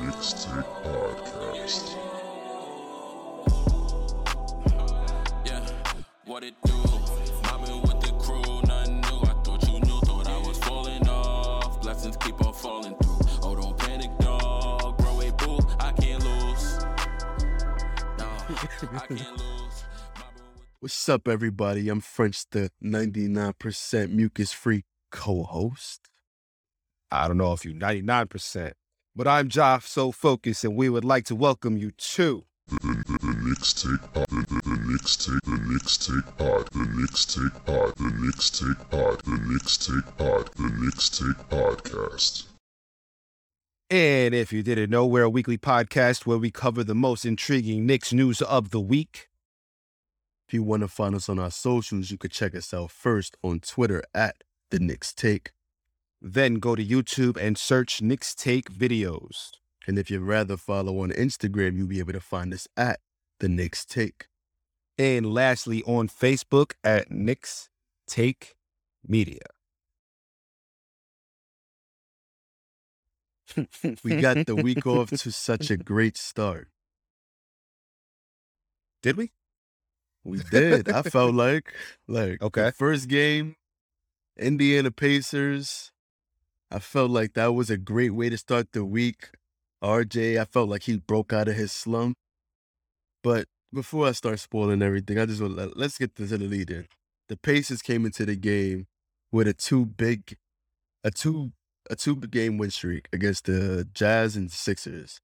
Knicks Take Podcast. Yeah, what it do? Mobbing with the crew, nothing new. I thought you knew, thought I was falling off. Blessings keep on falling through. Oh, don't panic, dog. Bro, a boo, I can't lose. No, I can't lose. What's up, everybody? I'm French, the 99% mucus free co host. I don't know if you 99%, but I'm Joff So Focused, and we would like to welcome you to The, the, the, the Knicks Take Pod. The, the, the Knicks Take. The Knicks Take Pod. The Knicks Take Pod. The Knicks Take Pod. The Knicks Take Pod. The Knicks Take Podcast. And if you didn't know, we're a weekly podcast where we cover the most intriguing Knicks news of the week. If you want to find us on our socials, you could check us out first on Twitter at The Knicks Take. Then go to YouTube and search Knicks Take Videos. And if you'd rather follow on Instagram, you'll be able to find us at The Knicks Take. And lastly, on Facebook at Knicks Take Media. We got the week off to such a great start. Did we? We did. I felt like, like, Okay. first game, Indiana Pacers. I felt like that was a great way to start the week. RJ, I felt like he broke out of his slump. But before I start spoiling everything, I just want to let's get to the lead in. The Pacers came into the game with a two big, a two a two game win streak against the Jazz and Sixers.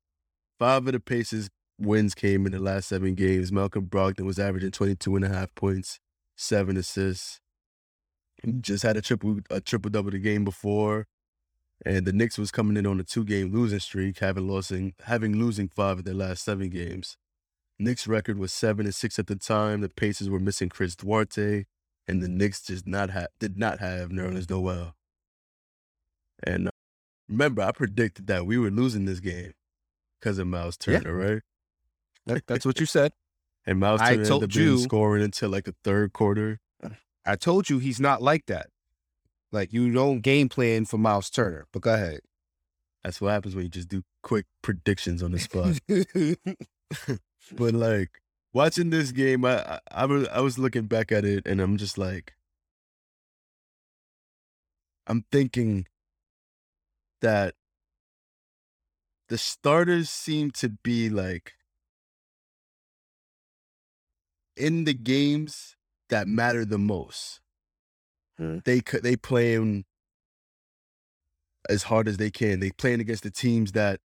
Five of the Pacers wins came in the last seven games. Malcolm Brogdon was averaging 22 and a half points, seven assists. Just had a triple a triple double the game before. And the Knicks was coming in on a two game losing streak, having losing having losing five of their last seven games. Knicks record was seven and six at the time. The Pacers were missing Chris Duarte, and the Knicks just not ha- did not have Nerlens Noel. And uh, remember, I predicted that we were losing this game because of Myles Yeah. Turner, right? That- that's what you said. And Myles I Turner ended told up being you- scoring until like the third quarter. I told you he's not like that. Like you don't game plan for Myles Turner. But go ahead. That's what happens when you just do quick predictions on the spot. but like watching this game, I, I was I was looking back at it and I'm just like, I'm thinking that the starters seem to be like in the games that matter the most. Hmm. They they playing as hard as they can. They playing against the teams that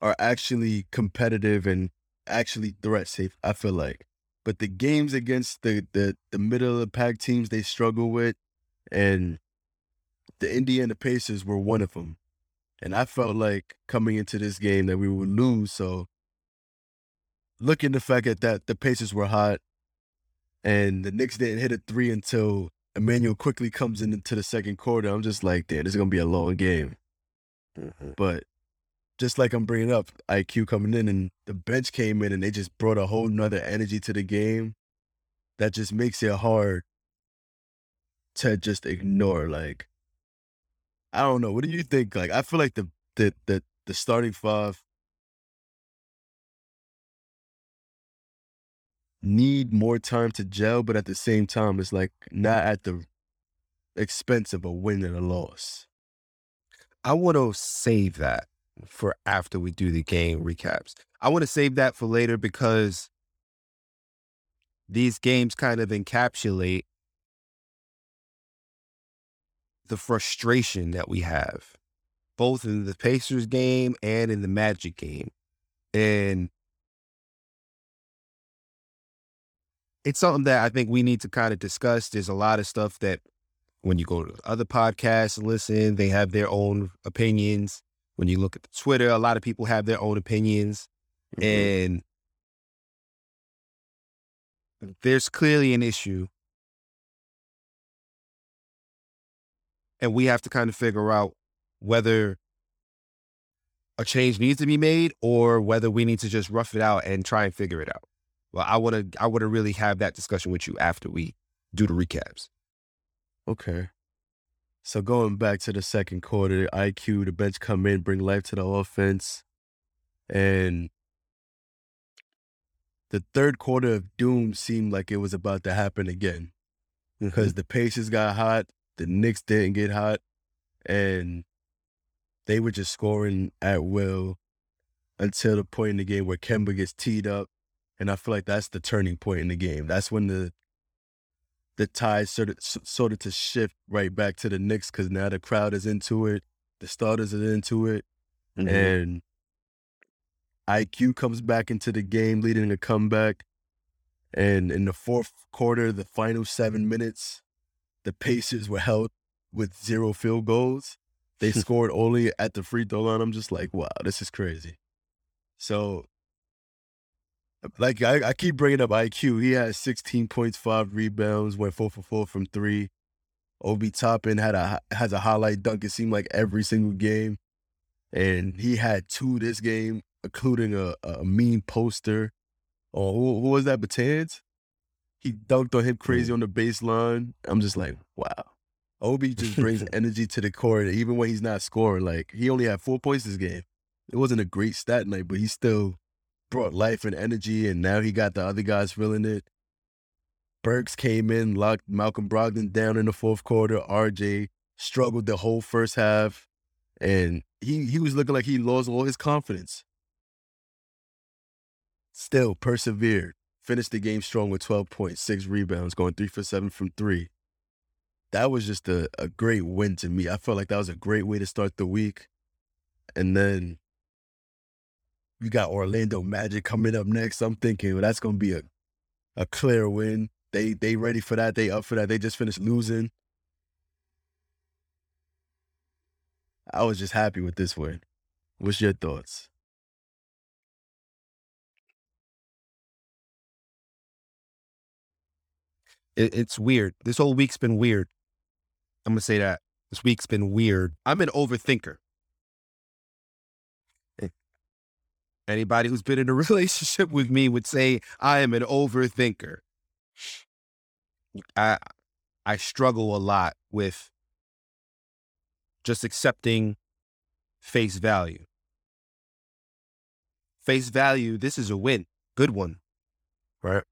are actually competitive and actually threat safe. I feel like, but the games against the the the middle of the pack teams they struggle with, and the Indiana Pacers were one of them. And I felt like coming into this game that we would lose. So, looking the fact at that the Pacers were hot, and the Knicks didn't hit a three until Immanuel Quickley comes in into the second quarter. I'm just like, damn, this is gonna be a long game. Mm-hmm. But just like I'm bringing up, IQ coming in and the bench came in and they just brought a whole nother energy to the game that just makes it hard to just ignore. Like, I don't know. What do you think? Like, I feel like the the the, the starting five need more time to gel, but at the same time, it's like not at the expense of a win and a loss. I want to save that for after we do the game recaps. I want to save that for later because these games kind of encapsulate the frustration that we have, both in the Pacers game and in the Magic game. And it's something that I think we need to kind of discuss. There's a lot of stuff that when you go to other podcasts and listen, they have their own opinions. When you look at Twitter, a lot of people have their own opinions. Mm-hmm. And there's clearly an issue. And we have to kind of figure out whether a change needs to be made or whether we need to just rough it out and try and figure it out. Well, I want to I want to really have that discussion with you after we do the recaps. Okay. So going back to the second quarter, IQ, the bench come in, bring life to the offense. And the third quarter of Doom seemed like it was about to happen again. Because mm-hmm. the Pacers got hot, the Knicks didn't get hot, and they were just scoring at will until the point in the game where Kemba gets teed up. And I feel like that's the turning point in the game. That's when the the tide sort of sort of to shift right back to the Knicks because now the crowd is into it, the starters are into it, Mhm. and IQ comes back into the game, leading a comeback. And in the fourth quarter, the final seven minutes, the Pacers were held with zero field goals. They scored only at the free throw line. I'm just like, wow, this is crazy. So, like, I, I keep bringing up IQ. He had 16 points, five rebounds, went four for four from three. Obi Toppin had a has a highlight dunk. It seemed like every single game, and he had two this game, including a, a mean poster. Oh, who, who was that? Batans. He dunked on him crazy mm. on the baseline. I'm just like, wow. Obi just brings energy to the court, even when he's not scoring. Like he only had four points this game. It wasn't a great stat night, but he still brought life and energy, and now he got the other guys feeling it. Burks came in, locked Malcolm Brogdon down in the fourth quarter. RJ struggled the whole first half, and he he was looking like he lost all his confidence. Still persevered, finished the game strong with 12 points, six rebounds, going three for seven from three. That was just a, a great win to me. I felt like that was a great way to start the week. And then you got Orlando Magic coming up next. I'm thinking, well, that's gonna be a a clear win. They they ready for that. They up for that. They just finished losing. I was just happy with this win. What's your thoughts? It, it's weird. This whole week's been weird. I'm gonna say that this week's been weird. I'm an overthinker. Eh. Anybody who's been in a relationship with me would say I am an overthinker. I I struggle a lot with just accepting face value. Face value, this is a win. Good one. Right?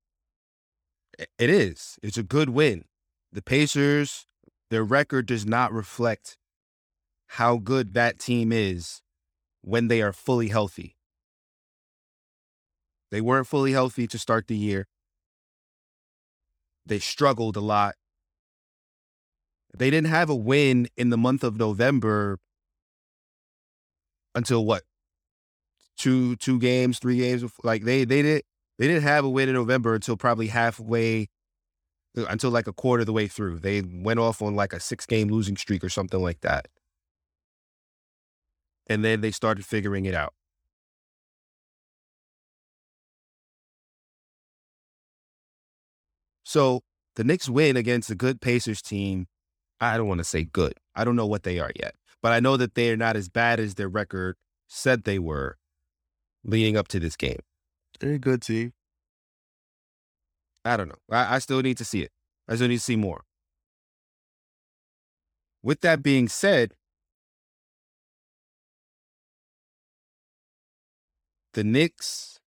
It is. It's a good win. The Pacers, their record does not reflect how good that team is when they are fully healthy. They weren't fully healthy to start the year. They struggled a lot. They didn't have a win in the month of November until what? Two two games, three games. Like they they did they didn't have a win in November until probably halfway uh, until like a quarter of the way through. They went off on like a six game losing streak or something like that. And then they started figuring it out. So the Knicks win against a good Pacers team. I don't want to say good. I don't know what they are yet, but I know that they are not as bad as their record said they were leading up to this game. They're a good team. I don't know. I, I still need to see it. I still need to see more. With that being said, the Knicks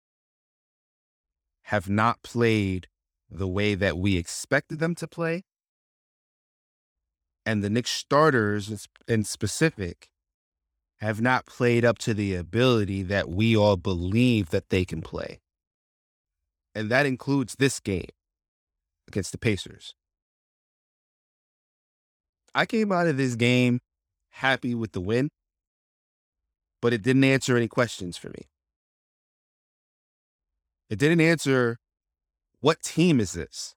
have not played the way that we expected them to play. And the Knicks starters in specific have not played up to the ability that we all believe that they can play. And that includes this game against the Pacers. I came out of this game happy with the win, but it didn't answer any questions for me. It didn't answer what team is this?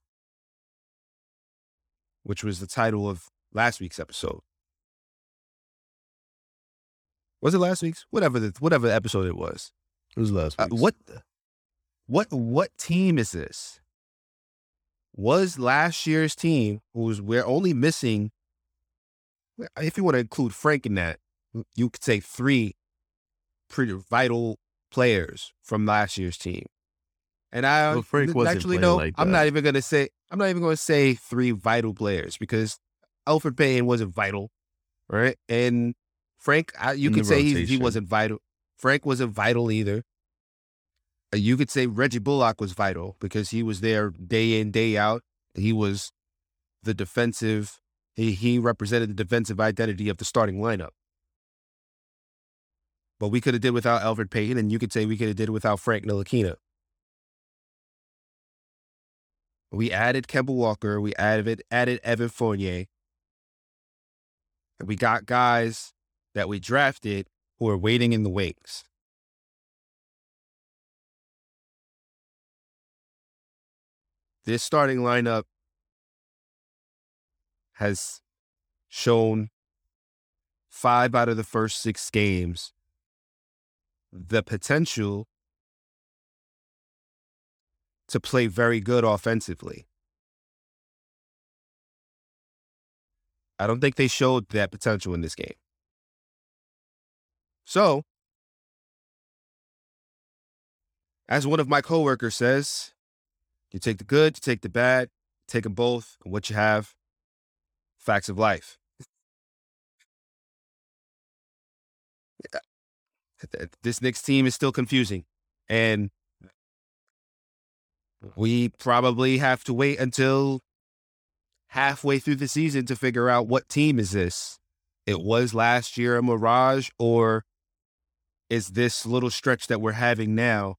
Which was the title of last week's episode. Was it last week's? Whatever the whatever episode it was. It was last Uh, what what what team is this? Was last year's team who's we're only missing if you want to include Frank in that, you could say three pretty vital players from last year's team. And I Well, Frank wasn't actually no, like I'm not even gonna say I'm not even gonna say three vital players because Elfrid Payton wasn't vital. right? And Frank, I, you In could say he, he wasn't vital. Frank wasn't vital either. Uh, You could say Reggie Bullock was vital because he was there day in, day out. He was the defensive, he, he represented the defensive identity of the starting lineup. But we could have did without Elfrid Payton, and you could say we could have did without Frank Ntilikina. We added Kemba Walker, we added added Evan Fournier. And we got guys that we drafted who are waiting in the wings. This starting lineup has shown five out of the first six games the potential to play very good offensively. I don't think they showed that potential in this game. So, as one of my coworkers says, you take the good, you take the bad, take them both, and what you have, facts of life. This Knicks team is still confusing, and we probably have to wait until halfway through the season to figure out what team is this. It was last year a mirage, or is this little stretch that we're having now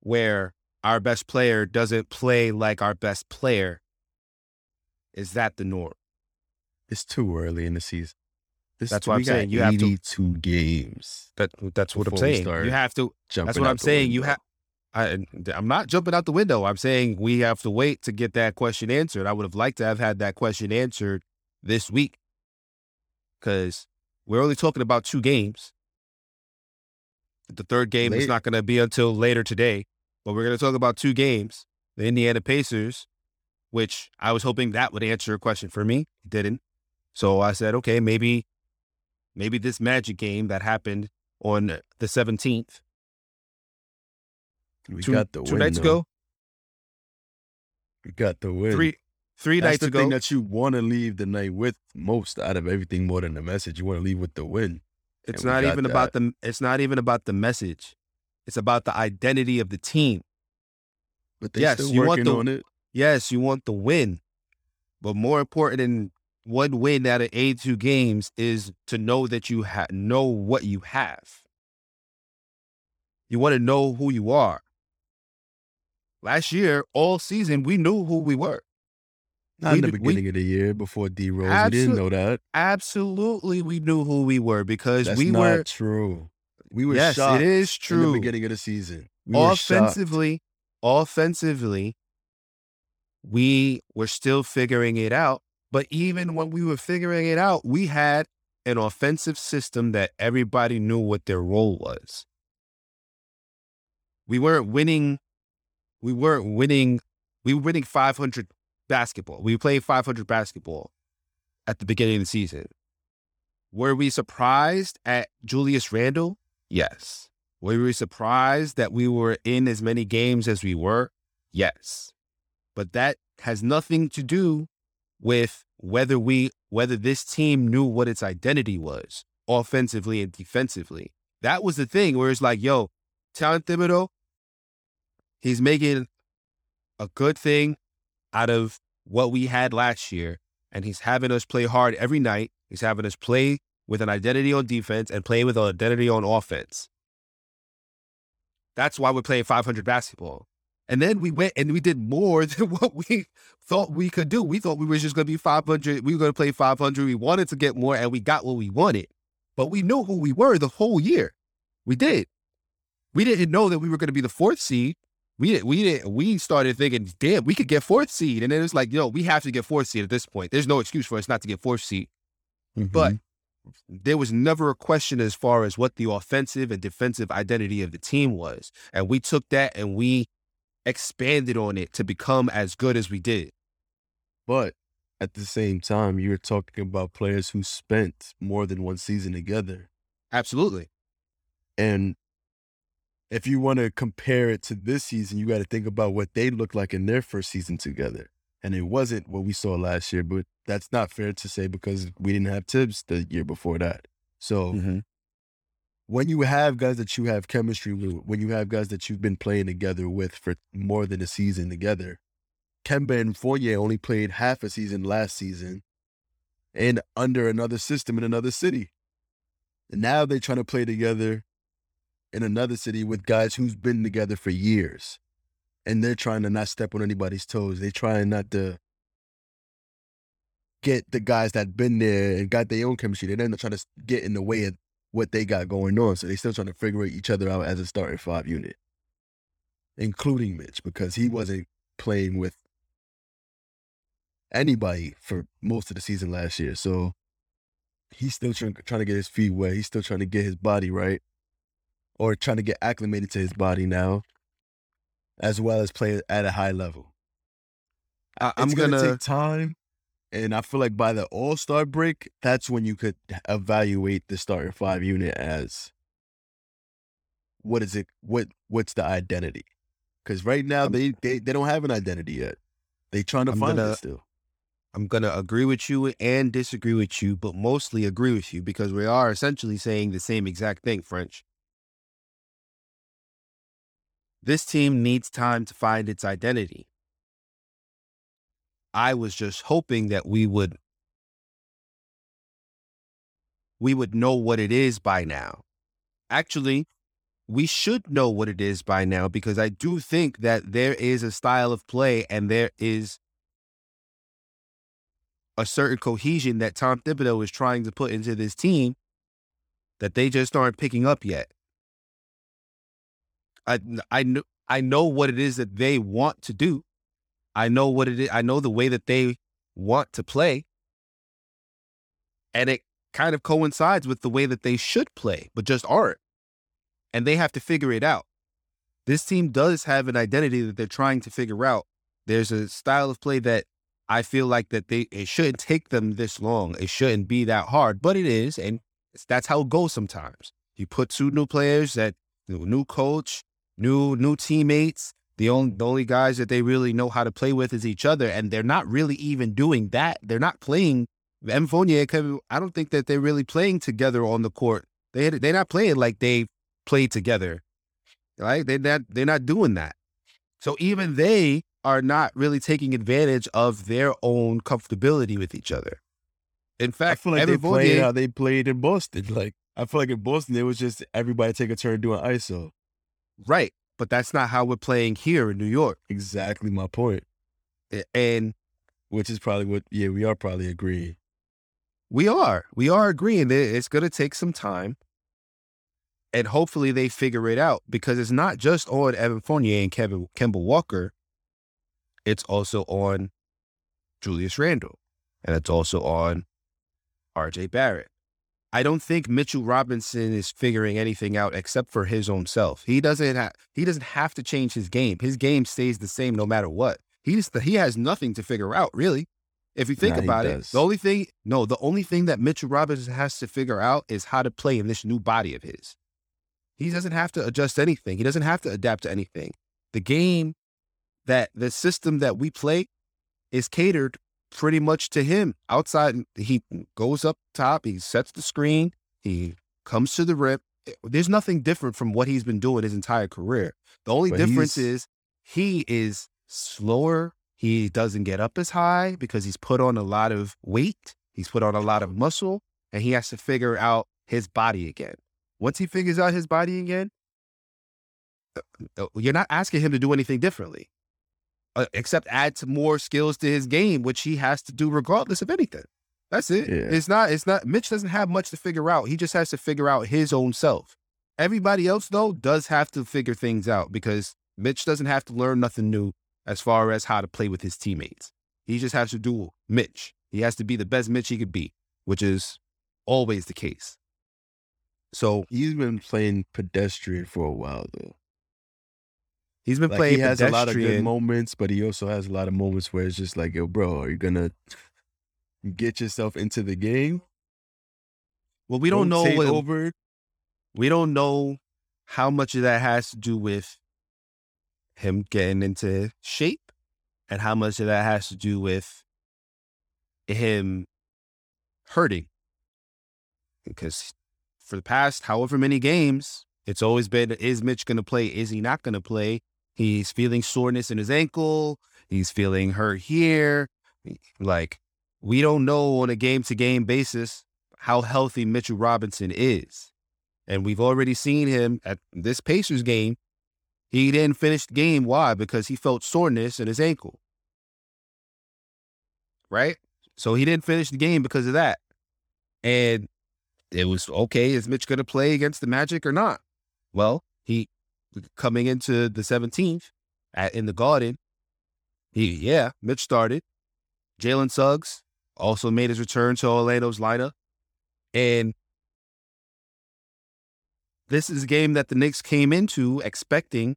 where our best player doesn't play like our best player? Is that the norm? It's too early in the season. This, That's what I'm saying. You have to- 82 games. That that's what I'm saying. You have to. That's what I'm saying. You have. I, I'm not jumping out the window. I'm saying we have to wait to get that question answered. I would have liked to have had that question answered this week because we're only talking about two games. The third game is not going to be until later today, but we're going to talk about two games. The Indiana Pacers, which I was hoping that would answer a question for me. It didn't. So I said, okay, maybe, maybe this Magic game that happened on the 17th We two, got the two win. nights ago, We got the win. three three That's nights the ago. thing that you want to leave the night with most out of everything more than the message. You want to leave with the win. it's not even about the. It's not even about the message. It's about the identity of the team. But they Yes, still you want the-. Yes, you want the win, but more important than one win out of 82 games is to know that you ha- know what you have. You want to know who you are. Last year, all season, we knew who we were. Not we in the did- we- beginning of the year before D Rose. We Absolute- didn't know that. Absolutely, we knew who we were because That's we not were. true. We were Yes, shocked it is in true. the beginning of the season. We offensively, offensively, we were still figuring it out. But even when we were figuring it out, we had an offensive system that everybody knew what their role was. We weren't winning. We weren't winning. We were winning 500 basketball. We played 500 basketball at the beginning of the season. Were we surprised at Julius Randle? Yes. Were we surprised that we were in as many games as we were? Yes. But that has nothing to do with whether we whether this team knew what its identity was offensively and defensively. That was the thing where it's like, yo, Talent Thibodeau, he's making a good thing out of what we had last year, and he's having us play hard every night. He's having us play with an identity on defense and play with an identity on offense. That's why we're playing 500 basketball. And then we went and we did more than what we thought we could do. We thought we were just going to be 500. We were going to play 500. We wanted to get more and we got what we wanted. But we knew who we were the whole year. We did. We didn't know that we were going to be the fourth seed. We we we started thinking, damn, we could get fourth seed. And then it's like, yo, we have to get fourth seed at this point. There's no excuse for us not to get fourth seed. But mm-hmm. there was never a question as far as what the offensive and defensive identity of the team was. And we took that and we expanded on it to become as good as we did. But at the same time, you're talking about players who spent more than one season together. Absolutely. And if you want to compare it to this season, you got to think about what they looked like in their first season together. and it wasn't what we saw last year. But that's not fair to say because we didn't have Thibs the year before that. So Mm-hmm. when you have guys that you have chemistry with, when you have guys that you've been playing together with for more than a season together, Kemba and Fournier only played half a season last season and under another system in another city. And now they're trying to play together in another city with guys who's been together for years. And they're trying to not step on anybody's toes. They're trying not to get the guys that been there and got their own chemistry. They're not trying to get in the way of what they got going on. So they're still trying to figure each other out as a starting five unit, including Mitch, because he mm-hmm. wasn't playing with anybody for most of the season last year. So he's still trying, trying to get his feet wet. He's still trying to get his body right or trying to get acclimated to his body now, as well as play at a high level. I, I'm it's gonna, gonna take time, and I feel like by the All Star break, that's when you could evaluate the starting five unit as what is it? What what's the identity? Because right now I'm- they, they they don't have an identity yet. They trying to I'm find gonna- it still. I'm to agree with you and disagree with you, but mostly agree with you because we are essentially saying the same exact thing, French. This team needs time to find its identity. I was just hoping that we would we would know what it is by now. Actually, we should know what it is by now because I do think that there is a style of play and there is a certain cohesion that Tom Thibodeau is trying to put into this team that they just aren't picking up yet. I I know I know what it is that they want to do. I know what it is. I know the way that they want to play. And it kind of coincides with the way that they should play, but just aren't. And they have to figure it out. This team does have an identity that they're trying to figure out. There's a style of play that I feel like that they it shouldn't take them this long. It shouldn't be that hard, but it is, and that's how it goes sometimes. You put two new players, that new coach, new new teammates. The only the only guys that they really know how to play with is each other, and they're not really even doing that. They're not playing. M. Fournier, Kevin, I don't think that they're really playing together on the court. They they're not playing like they played together, right? They're not they're not doing that. So even they are not really taking advantage of their own comfortability with each other. In I fact, feel like Evan they played Fournier- how they played in Boston. Like I feel like in Boston it was just everybody take a turn doing ISO. Right, but that's not how we're playing here in New York. Exactly my point. And Which is probably what yeah, we are probably agreeing. we are, we are agreeing that it's going to take some time. And hopefully they figure it out because it's not just on Evan Fournier and Kevin Kemba Walker. It's also on Julius Randle. And it's also on RJ Barrett. I don't think Mitchell Robinson is figuring anything out except for his own self. He doesn't ha- he doesn't have to change his game. His game stays the same no matter what. He's the, he has nothing to figure out really. If you think Nah, about it, the only thing no, the only thing that Mitchell Robinson has to figure out is how to play in this new body of his. He doesn't have to adjust anything. He doesn't have to adapt to anything. The game that the system that we play is catered pretty much to him. Outside, he goes up top, he sets the screen, he comes to the rip. There's nothing different from what he's been doing his entire career. The only But difference is he is slower. He doesn't get up as high because he's put on a lot of weight. He's put on a lot of muscle, and he has to figure out his body again. Once he figures out his body again, uh, you're not asking him to do anything differently, uh, except add some more skills to his game, which he has to do regardless of anything. That's it. Yeah. It's not. It's not. Mitch doesn't have much to figure out. He just has to figure out his own self. Everybody else though does have to figure things out because Mitch doesn't have to learn nothing new as far as how to play with his teammates. He just has to do Mitch. He has to be the best Mitch he could be, which is always the case. So He's been playing pedestrian for a while though. He's been Like playing he has a lot of good moments, but he also has a lot of moments where it's just like, yo, bro, are you gonna get yourself into the game? well, we don't know what over. we don't know how much of that has to do with him getting into shape and how much of that has to do with him hurting. Because for the past however many games, it's always been is Mitch going to play? Is he not going to play? He's feeling soreness in his ankle. He's feeling hurt here. Like, we don't know on a game to game basis how healthy Mitchell Robinson is. And we've already seen him at this Pacers game. He didn't finish the game. Why? Because he felt soreness in his ankle. Right? So he didn't finish the game because of that. And it was okay, is Mitch going to play against the Magic or not? Well, he coming into the 17th at, in the Garden, he yeah, Mitch started. Jalen Suggs also made his return to Orlando's lineup. And this is a game that the Knicks came into expecting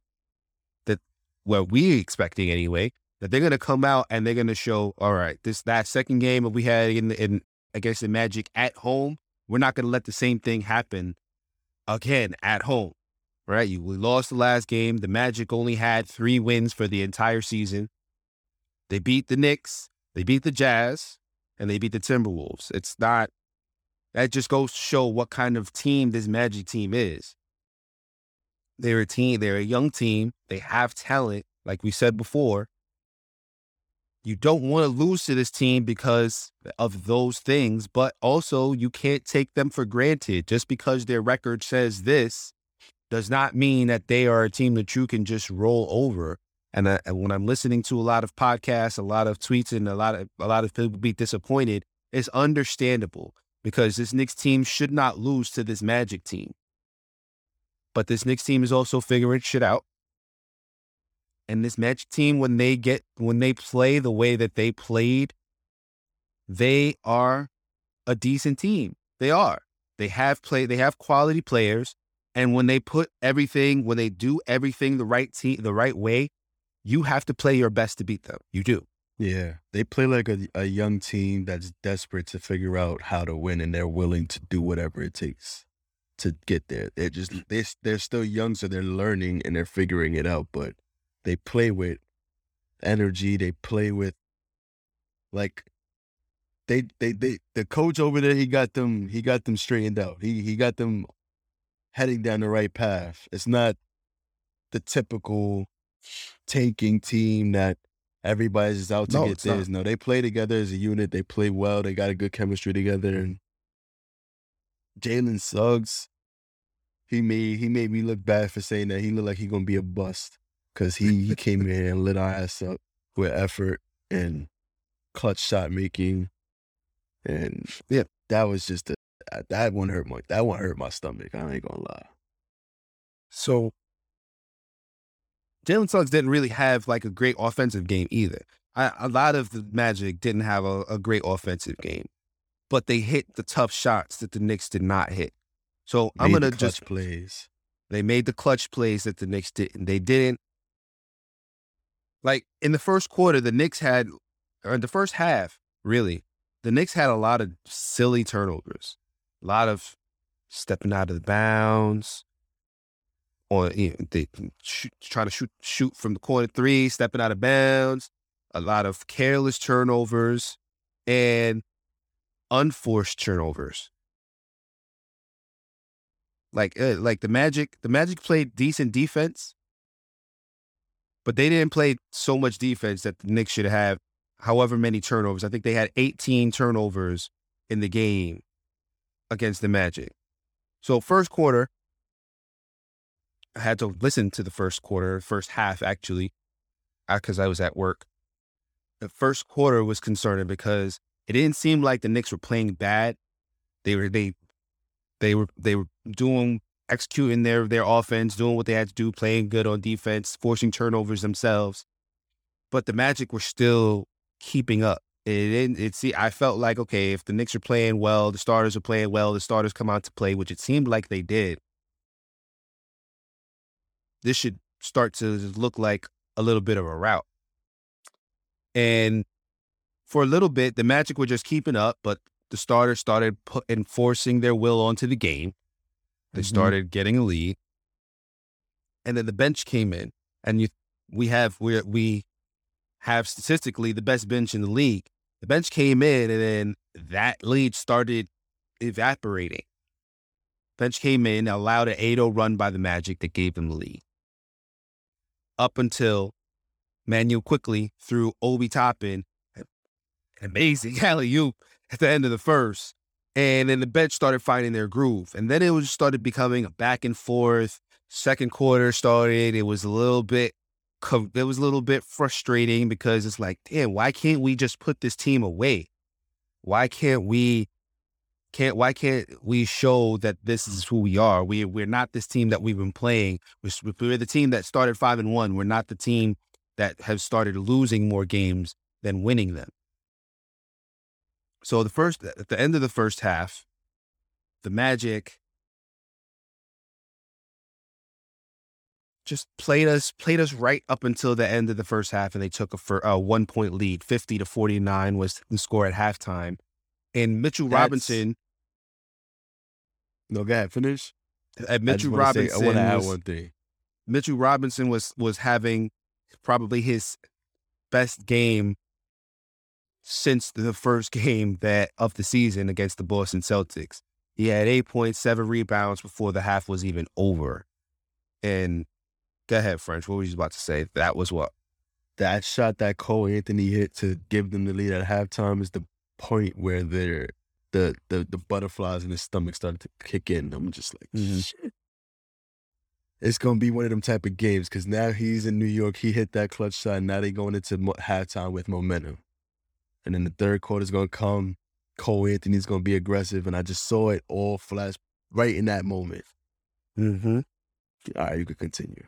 that, well, we expecting anyway, that they're going to come out and they're going to show, all right, this that second game that we had in, in against the Magic at home, we're not going to let the same thing happen again at home, right? You, we lost the last game. The Magic only had three wins for the entire season. They beat the Knicks, they beat the Jazz, and they beat the Timberwolves. It's not that just goes to show what kind of team this Magic team is. They're a team, they're a young team, they have talent, like we said before. You don't want to lose to this team because of those things, but also you can't take them for granted. Just because their record says this does not mean that they are a team that you can just roll over. And, uh, and when I'm listening to a lot of podcasts, a lot of tweets, and a lot of a lot of people be disappointed, it's understandable because this Knicks team should not lose to this Magic team. But this Knicks team is also figuring shit out. And this Magic team, when they get when they play the way that they played, they are a decent team. They are. They have play. They have quality players, and when they put everything, when they do everything the right team, the right way, you have to play your best to beat them. You do. Yeah, they play like a, a young team that's desperate to figure out how to win, and they're willing to do whatever it takes to get there. They're just mm. they they're still young, so they're learning and they're figuring it out. But they play with energy. They play with like they they they the coach over there. He got them. He got them straightened out. He he got them heading down the right path. It's not the typical tanking team that everybody's just out to No, get not. theirs. No, they play together as a unit. They play well. They got a good chemistry together. And Jalen Suggs, he made he made me look bad for saying that he looked like he gonna be a bust because he, he came in and lit our ass up with effort and clutch shot making, and Yeah. that was just a, that one hurt my that one hurt my stomach. I ain't gonna lie. So Jalen Suggs didn't really have like a great offensive game either. I, a lot of the Magic didn't have a, a great offensive game, but they hit the tough shots that the Knicks did not hit. So I'm gonna clutch just plays. they made the clutch plays that the Knicks didn't. They didn't like in the first quarter. The Knicks had, or in the first half, really, the Knicks had a lot of silly turnovers, a lot of stepping out of the bounds, or you know, they trying to shoot shoot from the corner three, stepping out of bounds, a lot of careless turnovers, and unforced turnovers. Like uh, like the Magic, the Magic played decent defense, but they didn't play so much defense that the Knicks should have however many turnovers. I think they had 18 turnovers in the game against the Magic. So first quarter, I had to listen to the first quarter, first half actually, uh, because I was at work. The first quarter was concerning because it didn't seem like the Knicks were playing bad. They were they they were they were doing executing their their offense, doing what they had to do, playing good on defense, forcing turnovers themselves. But the Magic were still keeping up. It didn't. It see. I felt like okay, if the Knicks are playing well, the starters are playing well, the starters come out to play, which it seemed like they did. This should start to look like a little bit of a rout. And for a little bit, the Magic were just keeping up, but the starters started put, enforcing their will onto the game. They Mhm. started getting a lead, and then the bench came in, and you we have we we have statistically the best bench in the league. The bench came in and then that lead started evaporating. Bench came in, allowed an 8 0 run by the Magic that gave them the lead. Up until Immanuel Quickley threw Obi Toppin an amazing alley oop at the end of the first. And then the bench started finding their groove. And then it was started becoming a back and forth. Second quarter started. It was a little bit it was a little bit frustrating because it's like, damn, why can't we just put this team away? Why can't we can't why can't we show that this mm. is who we are? We we're not this team that we've been playing. We're, we're the team that started five and one. We're not the team that have started losing more games than winning them. So the first at the end of the first half, the Magic just played us played us right up until the end of the first half, and they took a for a uh, one point lead, fifty to forty nine was the score at halftime. And Mitchell That's- Robinson, No, go ahead, finish. Uh, at Mitchell wanna say- Robinson, I want to add one thing. Mitchell Robinson was was having probably his best game since the first game that of the season against the Boston Celtics. He had eight points, seven rebounds before the half was even over. And go ahead, French. What were you about to say? That was what? That shot that Cole Anthony hit to give them the lead at halftime is the point where they're the the the butterflies in his stomach started to kick in. I'm just like, Mhm. shit. It's gonna be one of them type of games because now he's in New York. He hit that clutch shot. And now they going into mo- halftime with momentum, and then the third quarter is gonna come. Cole Anthony's gonna be aggressive, and I just saw it all flash right in that moment. Mm-hmm. All right, you can continue.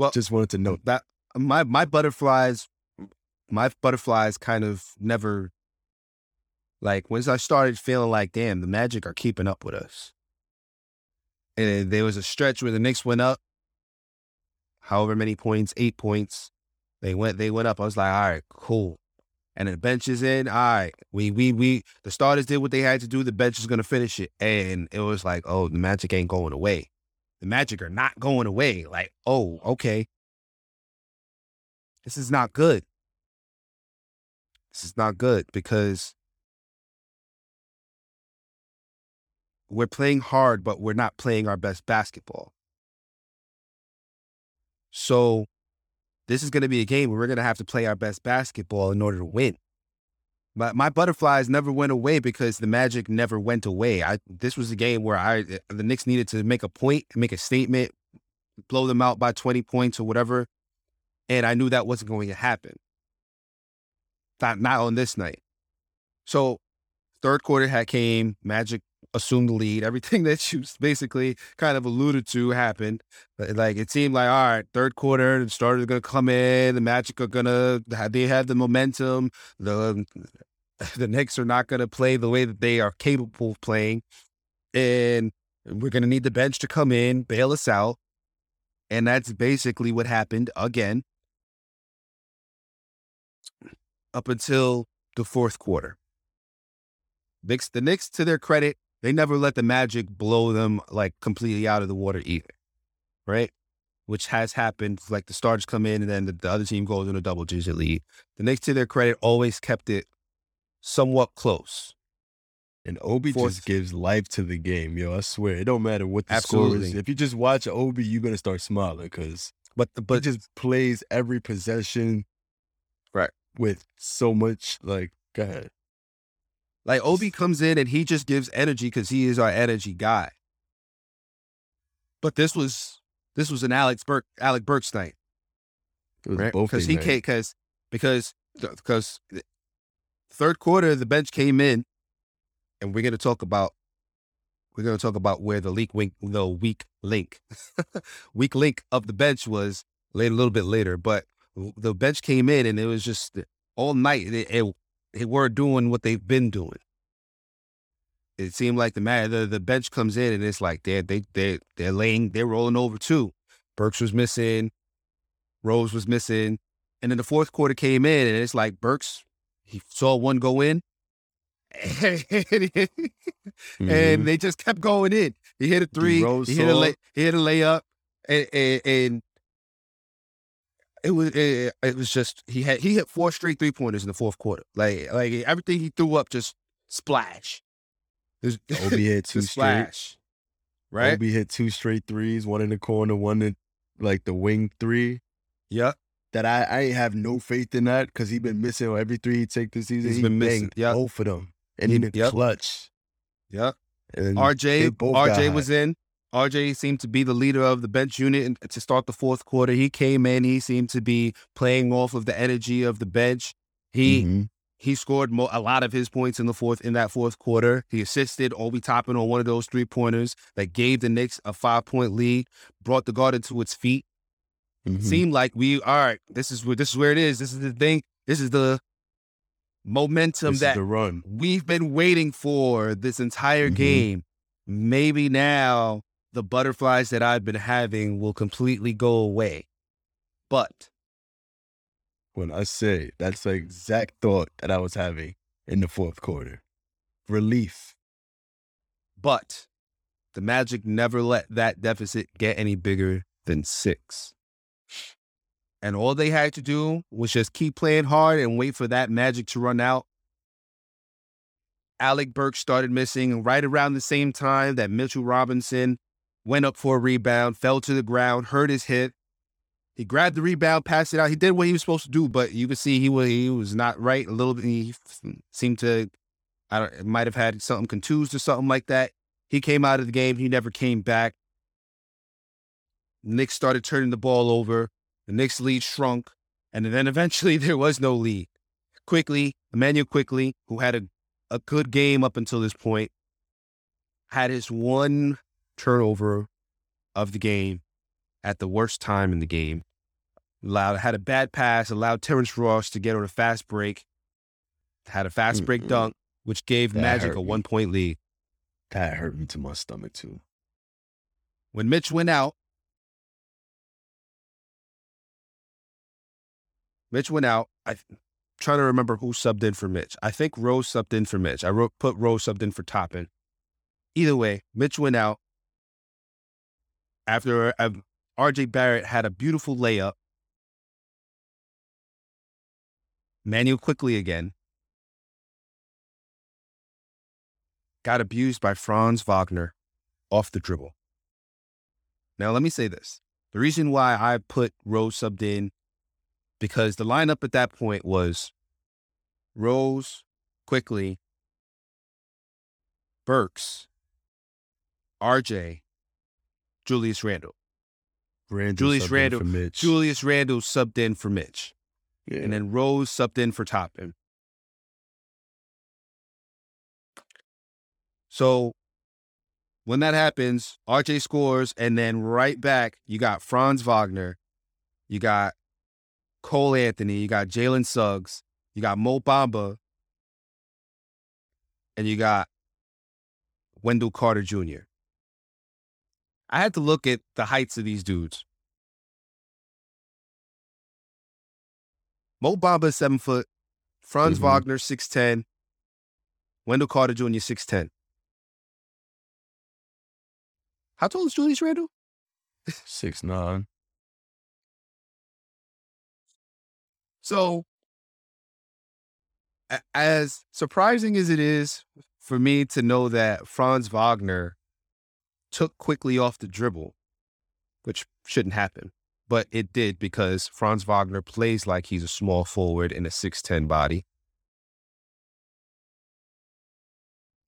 Well, Just wanted to note that my my butterflies my butterflies kind of never like once I started feeling like damn the Magic are keeping up with us. And there was a stretch where the Knicks went up, however many points, eight points. They went they went up. I was like, all right, cool. And the bench is in. All right, we we we the starters did what they had to do. The bench is gonna finish it, and it was like, oh, the Magic ain't going away. The Magic are not going away. Like, oh, okay. This is not good. This is not good because we're playing hard, but we're not playing our best basketball. So, this is going to be a game where we're going to have to play our best basketball in order to win. My my butterflies never went away because the Magic never went away. I this was a game where I eh, the Knicks needed to make a point, make a statement, blow them out by 20 points or whatever. And I knew that wasn't going to happen. Not, not on this night. So third quarter had came, Magic assumed the lead. Everything that you basically kind of alluded to happened. Uh, like it seemed like, all right, third quarter, the starters are gonna come in, the Magic are gonna they have the momentum. The the Knicks are not gonna play the way that they are capable of playing. And we're gonna need the bench to come in, bail us out. And that's basically what happened again up until the fourth quarter. Knicks, the Knicks, to their credit, they never let the Magic blow them like completely out of the water either, right? Which has happened. Like the starters come in and then the, the other team goes in a double digit lead. The Knicks, to their credit, always kept it somewhat close. And Obi Fourth- just gives life to the game, yo. I swear, it don't matter what the score is. If you just watch Obi, you're gonna start smiling because But the, he but just plays every possession, Right. with so much like. Go ahead. Like Obi comes in and he just gives energy because he is our energy guy. But this was this was an Alex Burke Alec Burks night. Right? Because he night. came because because because third quarter the bench came in, and we're gonna talk about we're gonna talk about where the leak wink the weak link weak link of the bench was later a little bit later, but the bench came in and it was just all night it, it, they were doing what they've been doing. It seemed like the man the, the bench comes in and it's like they're they they they're laying they're rolling over too. Burks was missing, Rose was missing. And then the fourth quarter came in, and it's like Burks, he saw one go in, and Mhm. they just kept going in. He hit a three, he hit a lay, he hit a layup, and, and, and it was it, it was just he had he hit four straight three pointers in the fourth quarter. Like like everything he threw up just splash. Was- Obi hit two just straight. splash. Right? Obi hit two straight threes, one in the corner, one in like the wing three. Yep. That I, I have no faith in that because he been missing every three he take this season. He's he been missing, yep. both of them. And He- in the yep. clutch. Yep. And RJ got RJ was in. RJ seemed to be the leader of the bench unit to start the fourth quarter. He came in. He seemed to be playing off of the energy of the bench. He Mhm. he scored mo- a lot of his points in the fourth in that fourth quarter. He assisted Obi Toppin on one of those three pointers that gave the Knicks a five point lead, brought the Garden to its feet. Mhm. Seemed like we all right. This is where this is where it is. This is the thing. This is the momentum This that the run. we've been waiting for this entire Mhm. game. Maybe now the butterflies that I've been having will completely go away. But When I say that's the exact thought that I was having in the fourth quarter. Relief. but the Magic never let that deficit get any bigger than six. And all they had to do was just keep playing hard and wait for that magic to run out. Alec Burks started missing right around the same time that Mitchell Robinson went up for a rebound, fell to the ground, hurt his hip. He grabbed the rebound, passed it out. He did what he was supposed to do, but you could see he was he was not right. A little bit, he seemed to, I don't, might have had something contused or something like that. He came out of the game. He never came back. Knicks started turning the ball over. The Knicks lead shrunk, and then eventually there was no lead. Quickley, Immanuel Quickley, who had a, a good game up until this point, had his one turnover of the game at the worst time in the game. Allowed had a bad pass, allowed Terrence Ross to get on a fast break, had a fast break Mm-mm. dunk, which gave That Magic a one point lead. That hurt me to my stomach too. When Mitch went out, Mitch went out. I trying to remember who subbed in for Mitch. I think Rose subbed in for Mitch. I wrote put Rose subbed in for Toppin. Either way, Mitch went out after uh, RJ Barrett had a beautiful layup. Manuel Quickley again. Got abused by Franz Wagner off the dribble. Now, let me say this. The reason why I put Rose subbed in, because the lineup at that point was Rose, Quickley, Burks, RJ, Julius Randle. Randall Julius Randle- for Mitch. Julius Randle subbed in for Mitch, yeah. and then Rose subbed in for Toppin. So when that happens, RJ scores, and then right back, you got Franz Wagner, you got Cole Anthony, you got Jalen Suggs, you got Mo Bamba, and you got Wendell Carter Jr. I had to look at the heights of these dudes. Mo Bamba is seven foot, Franz Mhm. Wagner six ten, Wendell Carter Jr. six ten. How tall is Julius Randle? six nine. So, as surprising as it is for me to know that Franz Wagner took Quickley off the dribble, which shouldn't happen, but it did because Franz Wagner plays like he's a small forward in a 6'10 body.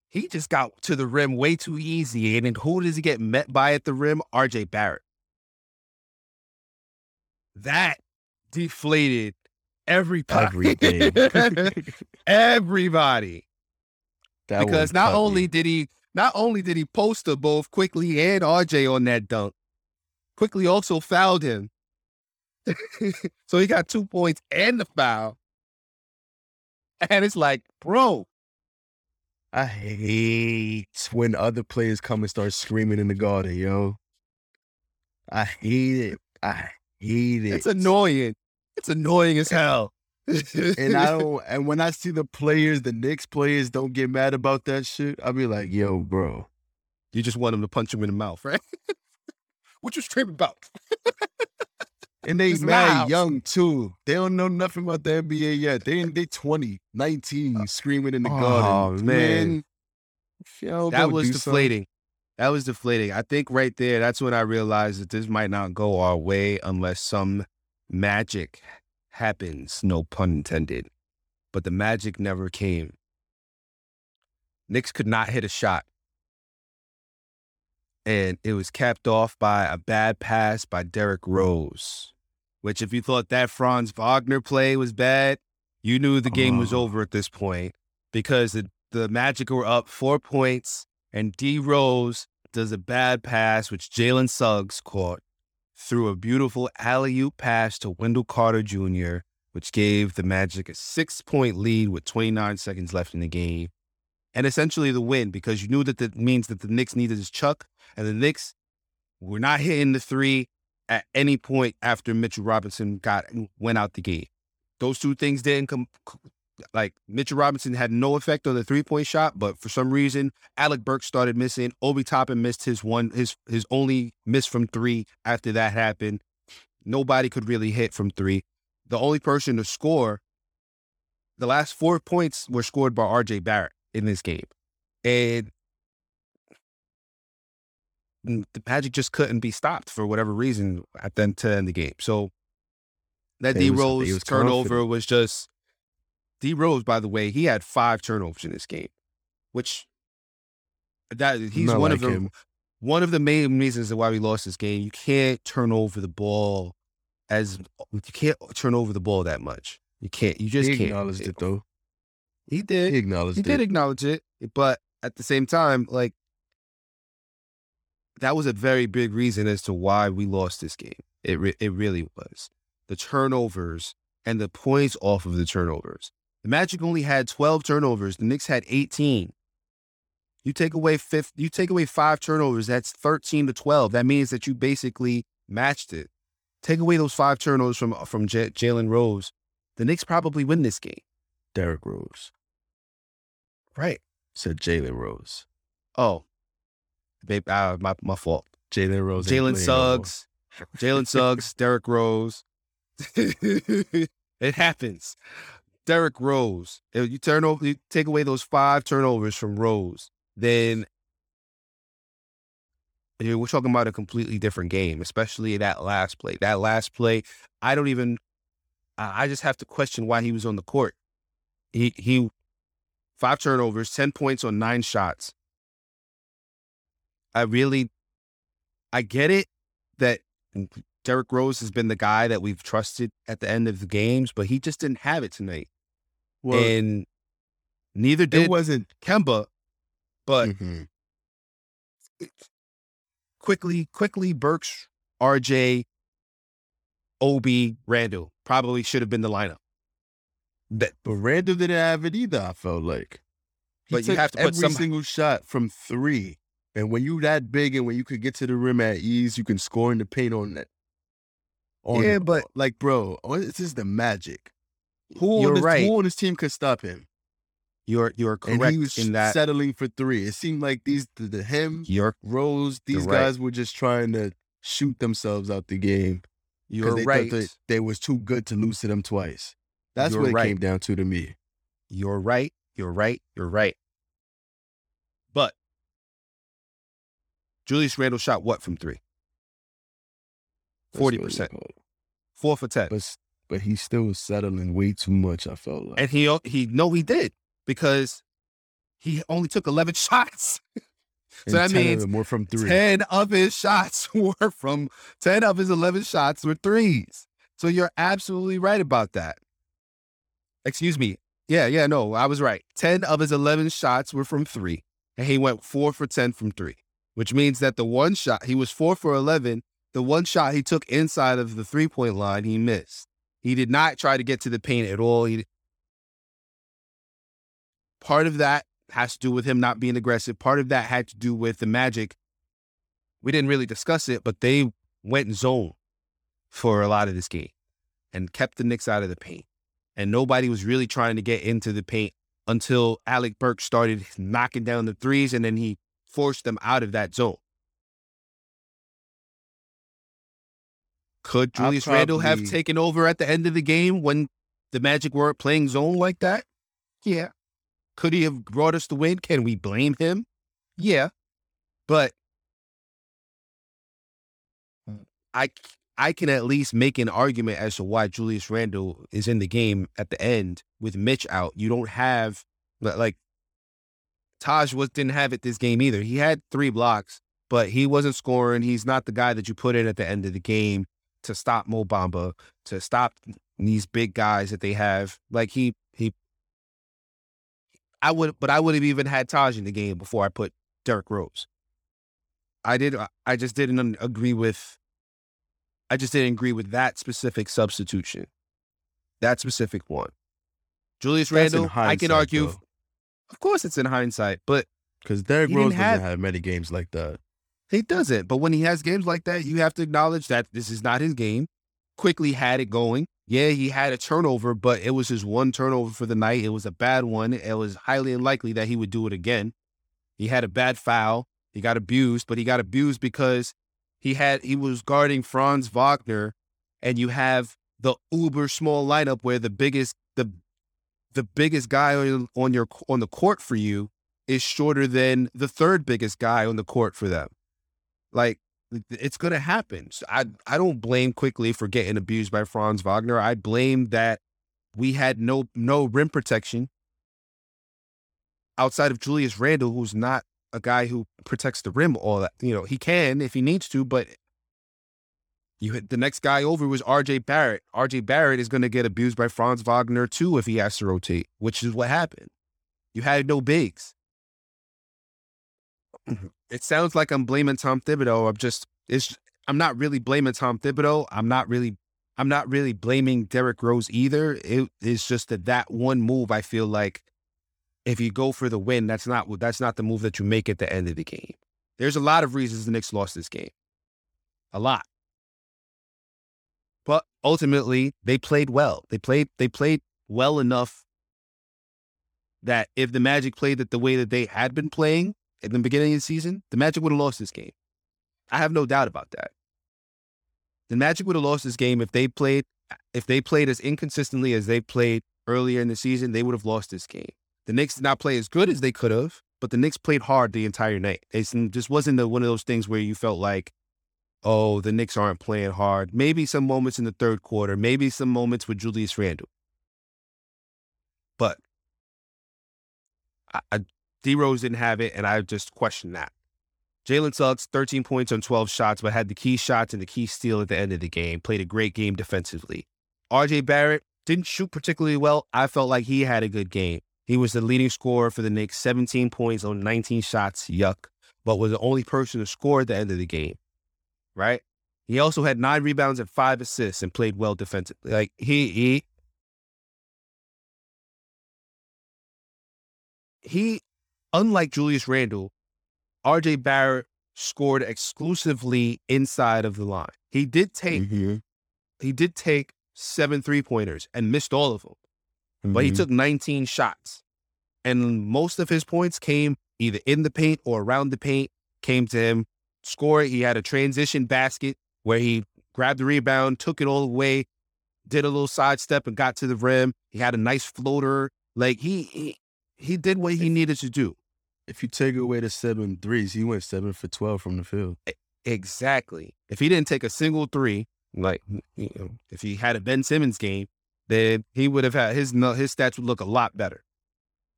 He just got to the rim way too easy. And then who does he get met by at the rim? RJ Barrett. That deflated everybody. Everything. everybody. That because not only did he not only did he poster both Quickley and RJ on that dunk, Quickley also fouled him. so he got two points and the foul. And it's like, bro, I hate when other players come and start screaming in the garden, yo. I hate it. I hate it. it's annoying. It's annoying as hell. And I don't. And when I see the players, the Knicks players, don't get mad about that shit. I'll be like, yo, bro. you just want him to punch him in the mouth, right? what you screaming about? And they It's mad loud. young too. They don't know nothing about the NBA yet. They they 20, 19, uh, screaming in the Oh, garden. man. y'all that was do something- deflating. That was deflating. I think right there, that's when I realized that this might not go our way unless some magic happens, no pun intended. But the magic never came. Knicks could not hit a shot. And it was capped off by a bad pass by Derrick Rose, which, if you thought that Franz Wagner play was bad, you knew the game was Oh. over at this point because the, the Magic were up four points, and D Rose does a bad pass, which Jalen Suggs caught, threw a beautiful alley oop pass to Wendell Carter Jr., which gave the Magic a six point lead with 29 seconds left in the game. And essentially the win because you knew that that means that the Knicks needed his chuck, and the Knicks were not hitting the three at any point after Mitchell Robinson got went out the game. Those two things didn't come like Mitchell Robinson had no effect on the three point shot, but for some reason Alec Burks started missing. Obi Toppin missed his one his his only miss from three after that happened. Nobody could really hit from three. The only person to score, the last four points were scored by RJ Barrett in this game. And mm, the Magic just couldn't be stopped for whatever reason at the end to end the game. So that D Rose was turnover confident. was just D Rose, by the way, he had five turnovers in this game, which that he's Not one like of the him. one of the main reasons why we lost this game. You can't turn over the ball as you can't turn over the ball that much. You can't. You just he can't. acknowledged it though. He did. He acknowledged He it. did acknowledge it, but at the same time, like that was a very big reason as to why we lost this game. It re- it really was the turnovers and the points off of the turnovers. The Magic only had twelve turnovers. The Knicks had eighteen. You take away fifth. You take away five turnovers. That's thirteen to twelve. That means that you basically matched it. Take away those five turnovers from from J- Jalen Rose. The Knicks probably win this game. Derrick Rose Right. said Jalen Rose. Oh, babe, uh, my my fault. Jalen Rose. Jalen. Suggs, Jalen Suggs, Derrick Rose. it happens. Derrick Rose. If you turn over, you take away those five turnovers from Rose, then we're talking about a completely different game, especially that last play. That last play, I don't even. I I just have to question why he was on the court. He he, five turnovers, ten points on nine shots. I really, I get it that Derrick Rose has been the guy that we've trusted at the end of the games, but he just didn't have it tonight, Well, and neither it did wasn't. Kemba. But Mhm. Quickley, Quickley, Burks, RJ, Obi, Randle probably should have been the lineup. That But Randle didn't have it either. I felt like. He But you have to put every some- single shot from three, and when you that big and when you could get to the rim at ease, you can score in the paint on that. On, Yeah, but- like, bro, oh, this is the magic. Who on, this, right. who on this team could stop him? you're you're And correct he was in that. settling for three. It seemed like these, the, the him, You're Rose, these You're right. guys were just trying to shoot themselves out the game you're they right. that they was too good to lose to them twice. That's You're what it right. came down to to me. You're right. You're right. You're right. But Julius Randle shot what from three? Forty percent. four for ten. But but he still was settling way too much. I felt like. And he he no he did because he only took eleven shots. So that 10 means were from three. ten of his shots were from ten of his eleven shots were threes. So you're absolutely right about that. Excuse me. Yeah, yeah, no, I was right. Ten of his eleven shots were from three, and he went four for ten from three, which means that the one shot he was four for eleven. The one shot he took inside of the three point line, he missed. He did not try to get to the paint at all. He part of that has to do with him not being aggressive. Part of that had to do with the Magic. We didn't really discuss it, but they went zone for a lot of this game and kept the Knicks out of the paint. And nobody was really trying to get into the paint until Alec Burks started knocking down the threes and then he forced them out of that zone. Could Julius Randle have taken over at the end of the game when the Magic weren't playing zone like that? Yeah. Could he have brought us the win? Can we blame him? Yeah. But I I can at least make an argument as to why Julius Randle is in the game at the end with Mitch out. You don't have like Taj was didn't have it this game either. He had three blocks, but he wasn't scoring. He's not the guy that you put in at the end of the game to stop Mo Bamba, to stop these big guys that they have. Like he he I would but I would have even had Taj in the game before I put Derrick Rose. I did I just didn't agree with I just didn't agree with that specific substitution. That specific one. Julius That's Randle, I can argue though. of course it's in hindsight, but Because Derrick Rose doesn't have- have many games like that. He doesn't. But when he has games like that, you have to acknowledge that this is not his game. Quickley had it going. Yeah, he had a turnover, but it was his one turnover for the night. It was a bad one. It was highly unlikely that he would do it again. He had a bad foul. He got abused, but he got abused because he had he was guarding Franz Wagner, and you have the uber small lineup where the biggest the the biggest guy on, your on the court for you is shorter than the third biggest guy on the court for them. Like it's gonna happen. So I I don't blame Quickley for getting abused by Franz Wagner. I blame that we had no no rim protection outside of Julius Randle, who's not a guy who protects the rim all that. You know, he can if he needs to, but you the next guy over was RJ Barrett. RJ Barrett is gonna get abused by Franz Wagner too if he has to rotate, which is what happened. You had no bigs. Mm-hmm. It sounds like I'm blaming Tom Thibodeau. I'm just it's I'm not really blaming Tom Thibodeau. I'm not really I'm not really blaming Derrick Rose either. It is just that that one move I feel like if you go for the win, that's not that's not the move that you make at the end of the game. There's a lot of reasons the Knicks lost this game. A lot. But ultimately, they played well. They played they played well enough that if the Magic played it the way that they had been playing at the beginning of the season, the Magic would have lost this game. I have no doubt about that. The Magic would have lost this game if they played if they played as inconsistently as they played earlier in the season, they would have lost this game. The Knicks did not play as good as they could have, but the Knicks played hard the entire night. It just wasn't one of those things where you felt like, oh, the Knicks aren't playing hard. Maybe some moments in the third quarter, maybe some moments with Julius Randle. But I, D Rose didn't have it, and I just question that. Jalen Suggs, 13 points on 12 shots, but had the key shots and the key steal at the end of the game. Played a great game defensively. RJ Barrett didn't shoot particularly well. I felt like he had a good game. He was the leading scorer for the Knicks, 17 points on 19 shots, yuck, but was the only person to score at the end of the game, right? He also had nine rebounds and five assists and played well defensively. Like he he he, unlike Julius Randle, RJ Barrett scored exclusively inside of the line. He did take Mm-hmm. he did take seven three pointers and missed all of them, but he Mhm. took 19 shots, and most of his points came either in the paint or around the paint. Came to him, scored. He had a transition basket where he grabbed the rebound, took it all the way, did a little sidestep and got to the rim. He had a nice floater. Like he he, he did what he needed to do. If you take away the seven threes, he went seven for twelve from the field. Exactly. If he didn't take a single three, like you know, if he had a Ben Simmons game, then he would have had his his stats would look a lot better.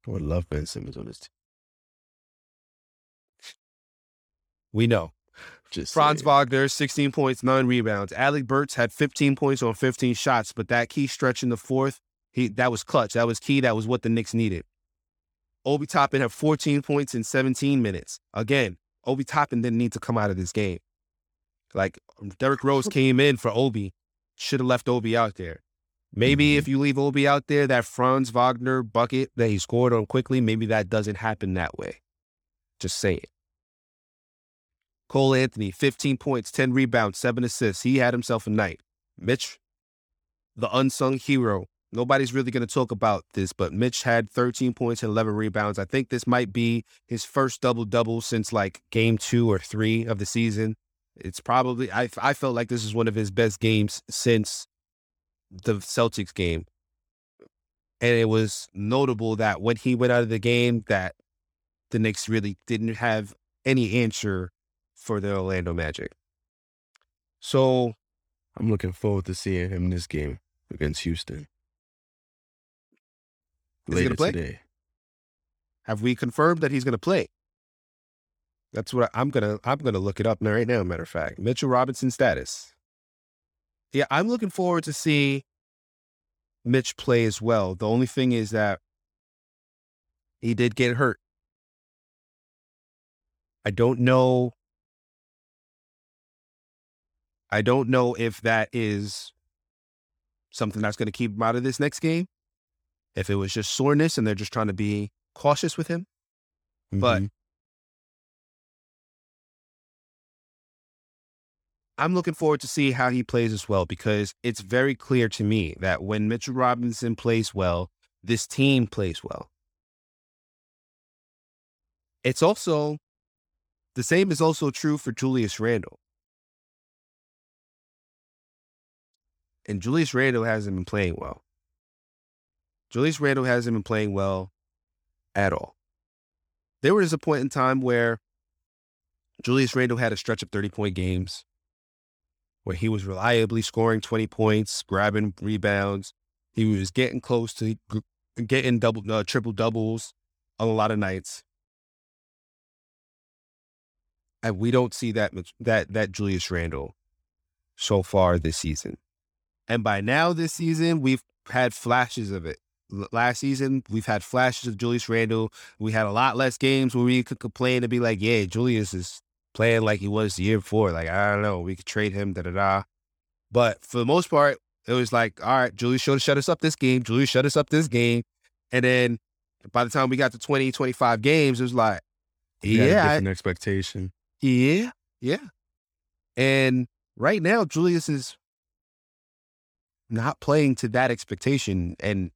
I would love Ben Simmons on this team. We know. Just Franz saying. Wagner, 16 points, nine rebounds. Alec Burks had 15 points on 15 shots, but that key stretch in the fourth, he that was clutch. That was key. That was what the Knicks needed. Obi Toppin had 14 points in 17 minutes. Again, Obi Toppin didn't need to come out of this game. Like Derrick Rose came in for Obi, should have left Obi out there. Maybe Mhm. if you leave Obi out there, that Franz Wagner bucket that he scored on Quickley, maybe that doesn't happen that way. Just saying. Cole Anthony, 15 points, 10 rebounds, 7 assists. He had himself a night. Mitch, the unsung hero. Nobody's really going to talk about this, but Mitch had 13 points and 11 rebounds. I think this might be his first double double since like game two or three of the season. It's probably I I felt like this is one of his best games since the Celtics game. And it was notable that when he went out of the game that the Knicks really didn't have any answer for the Orlando Magic. So I'm looking forward to seeing him in this game against Houston. Is he gonna play? today. have we confirmed that he's going to play? That's what I, I'm gonna I'm gonna look it up now right now. Matter of fact, Mitchell Robinson status. Yeah, I'm looking forward to see Mitch play as well. The only thing is that he did get hurt. I don't know. I don't know if that is something that's going to keep him out of this next game. If it was just soreness and they're just trying to be cautious with him. But- Mhm. I'm looking forward to see how he plays as well because it's very clear to me that when Mitchell Robinson plays well, this team plays well. It's also the same is also true for Julius Randle. And Julius Randle hasn't been playing well. Julius Randle hasn't been playing well at all. There was a point in time where Julius Randle had a stretch of 30 point games where he was reliably scoring 20 points, grabbing rebounds. He was getting close to getting double, uh, triple doubles on a lot of nights. And we don't see that that that Julius Randle so far this season. And by now this season, we've had flashes of it. Last season, we've had flashes of Julius Randle. We had a lot less games where we could complain and be like, "Yeah, Julius is playing like he was the year before. Like, I don't know, we could trade him, da da da. But for the most part, it was like, all right, Julius showed shut us up this game. Julius shut us up this game. And then by the time we got to 20, 25 games, it was like, He had a yeah, I- different expectation. yeah, yeah. And right now, Julius is not playing to that expectation. And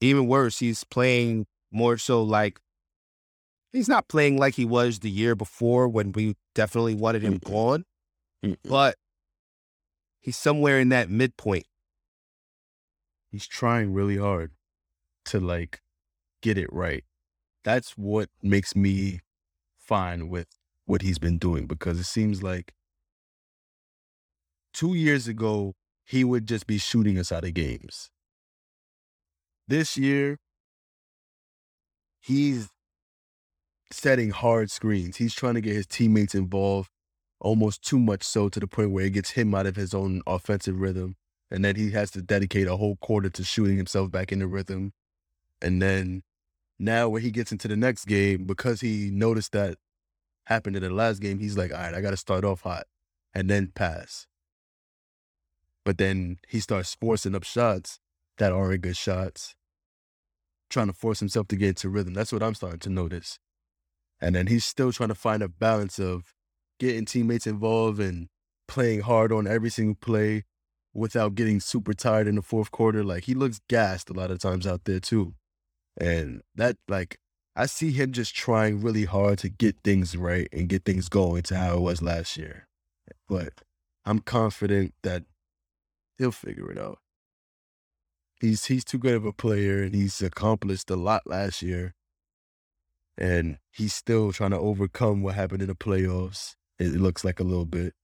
even worse, he's playing more so like he's not playing like he was the year before when we definitely wanted him gone, but he's somewhere in that midpoint. He's trying really hard to like get it right. That's what makes me fine with what he's been doing because it seems like two years ago he would just be shooting us out of games. This year, he's setting hard screens. He's trying to get his teammates involved almost too much so to the point where it gets him out of his own offensive rhythm. And then he has to dedicate a whole quarter to shooting himself back into rhythm. And then now when he gets into the next game, because he noticed that happened in the last game, he's like, all right, I got to start off hot and then pass. But then he starts forcing up shots that aren't good shots, trying to force himself to get into rhythm. That's what I'm starting to notice. And then he's still trying to find a balance of getting teammates involved and playing hard on every single play without getting super tired in the fourth quarter. Like he looks gassed a lot of times out there too. And that like I see him just trying really hard to get things right and get things going to how it was last year. But I'm confident that he'll figure it out. He's he's too good of a player and he's accomplished a lot last year. And he's still trying to overcome what happened in the playoffs. It it looks like a little bit.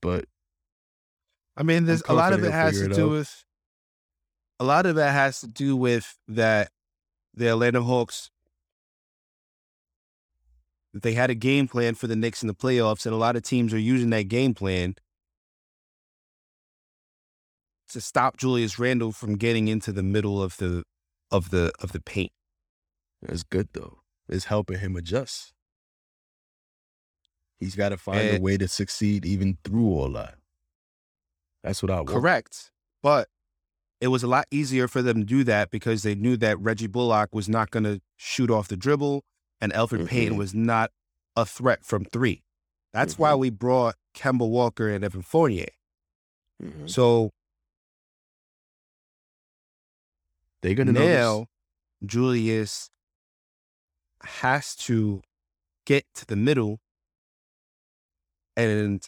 But I mean, there's a lot of it has to it do out. with a lot of it has to do with that the Atlanta Hawks they had a game plan for the Knicks in the playoffs, and a lot of teams are using that game plan to stop Julius Randle from getting into the middle of the of the of the paint. That's good though. It's helping him adjust. He's got to find a way to succeed even through all that. That's what I want. Correct. But it was a lot easier for them to do that because they knew that Reggie Bullock was not going to shoot off the dribble and Elfrid Payton Mhm. was not a threat from three. That's why we brought Kemba Walker and Evan Fournier. Mhm. So They're gonna now Julius has to get to the middle And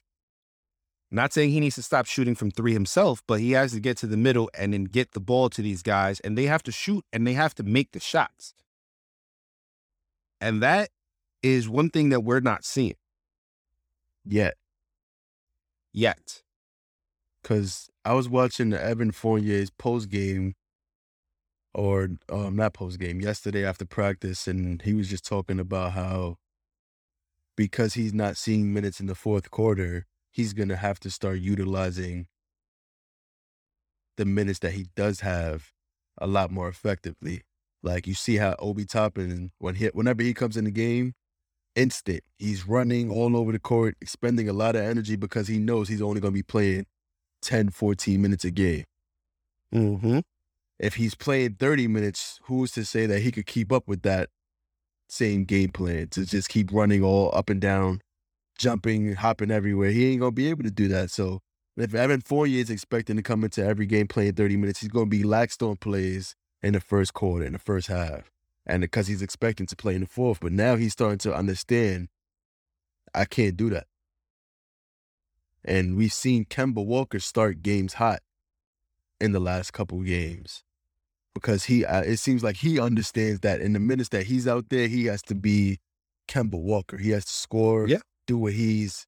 not saying he needs to stop shooting from three himself, but he has to get to the middle and then get the ball to these guys, and they have to shoot and they have to make the shots. And that is one thing that we're not seeing Yet, yet. because I was watching the Evan Fournier's post game, or um, not post game, yesterday after practice, and he was just talking about how because he's not seeing minutes in the fourth quarter, he's gonna have to start utilizing the minutes that he does have a lot more effectively. Like you see how Obi Toppin, when he whenever he comes in the game, instant. He's running all over the court, expending a lot of energy because he knows he's only going to be playing 10, 14 minutes a game. Mm-hmm. If he's playing 30 minutes, who's to say that he could keep up with that same game plan to just keep running all up and down, jumping, hopping everywhere? He ain't going to be able to do that. So if Evan Fournier is expecting to come into every game playing 30 minutes, he's going to be laxed on plays in the first quarter, in the first half and because he's expecting to play in the fourth. But now he's starting to understand I can't do that. And we've seen Kemba Walker start games hot in the last couple games because he uh, it seems like he understands that in the minutes that he's out there, he has to be Kemba Walker. He has to score, Yeah. do what he's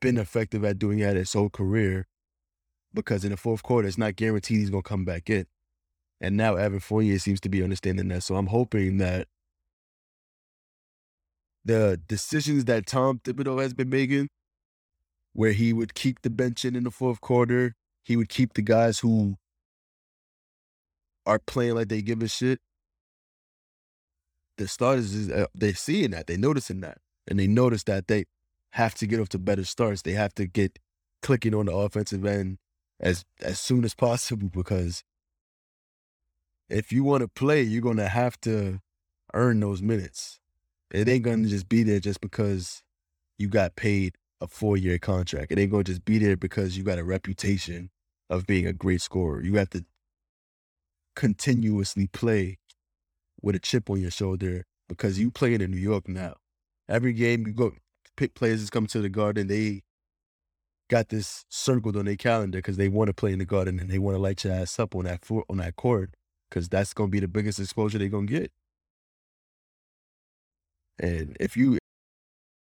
been effective at doing at his whole career. Because in the fourth quarter, it's not guaranteed he's gonna come back in. And now Evan Fournier seems to be understanding that. So I'm hoping that the decisions that Tom Thibodeau has been making, where he would keep the bench in in the fourth quarter, he would keep the guys who are playing like they give a shit. The starters, is, uh, they're seeing that, they're noticing that, and they notice that they have to get off to better starts. They have to get clicking on the offensive end as as soon as possible because if you want to play, you're gonna have to earn those minutes. It ain't gonna just be there just because you got paid a four year contract. It ain't gonna just be there because you got a reputation of being a great scorer. You have to continuously play with a chip on your shoulder because you playing in New York now. Every game you go pick players that's coming to the garden, they got this circled on their calendar because they want to play in the garden and they want to light your ass up on that on that court because that's going to be the biggest exposure they're going to get. And if you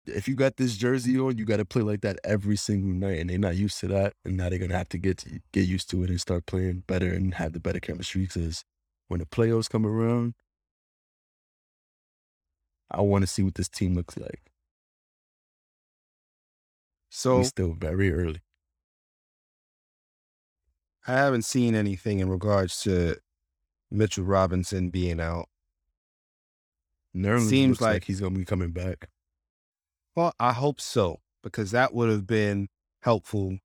if you got this jersey on, you got to play like that every single night, and they're not used to that, and now they're gonna have to get to, get used to it and start playing better and have the better chemistry. Because when the playoffs come around, I want to see what this team looks like. So still very early. I haven't seen anything in regards to Mitchell Robinson being out. Nerlens Seems looks like, like- he's gonna be coming back. Well, I hope so because that would have been helpful.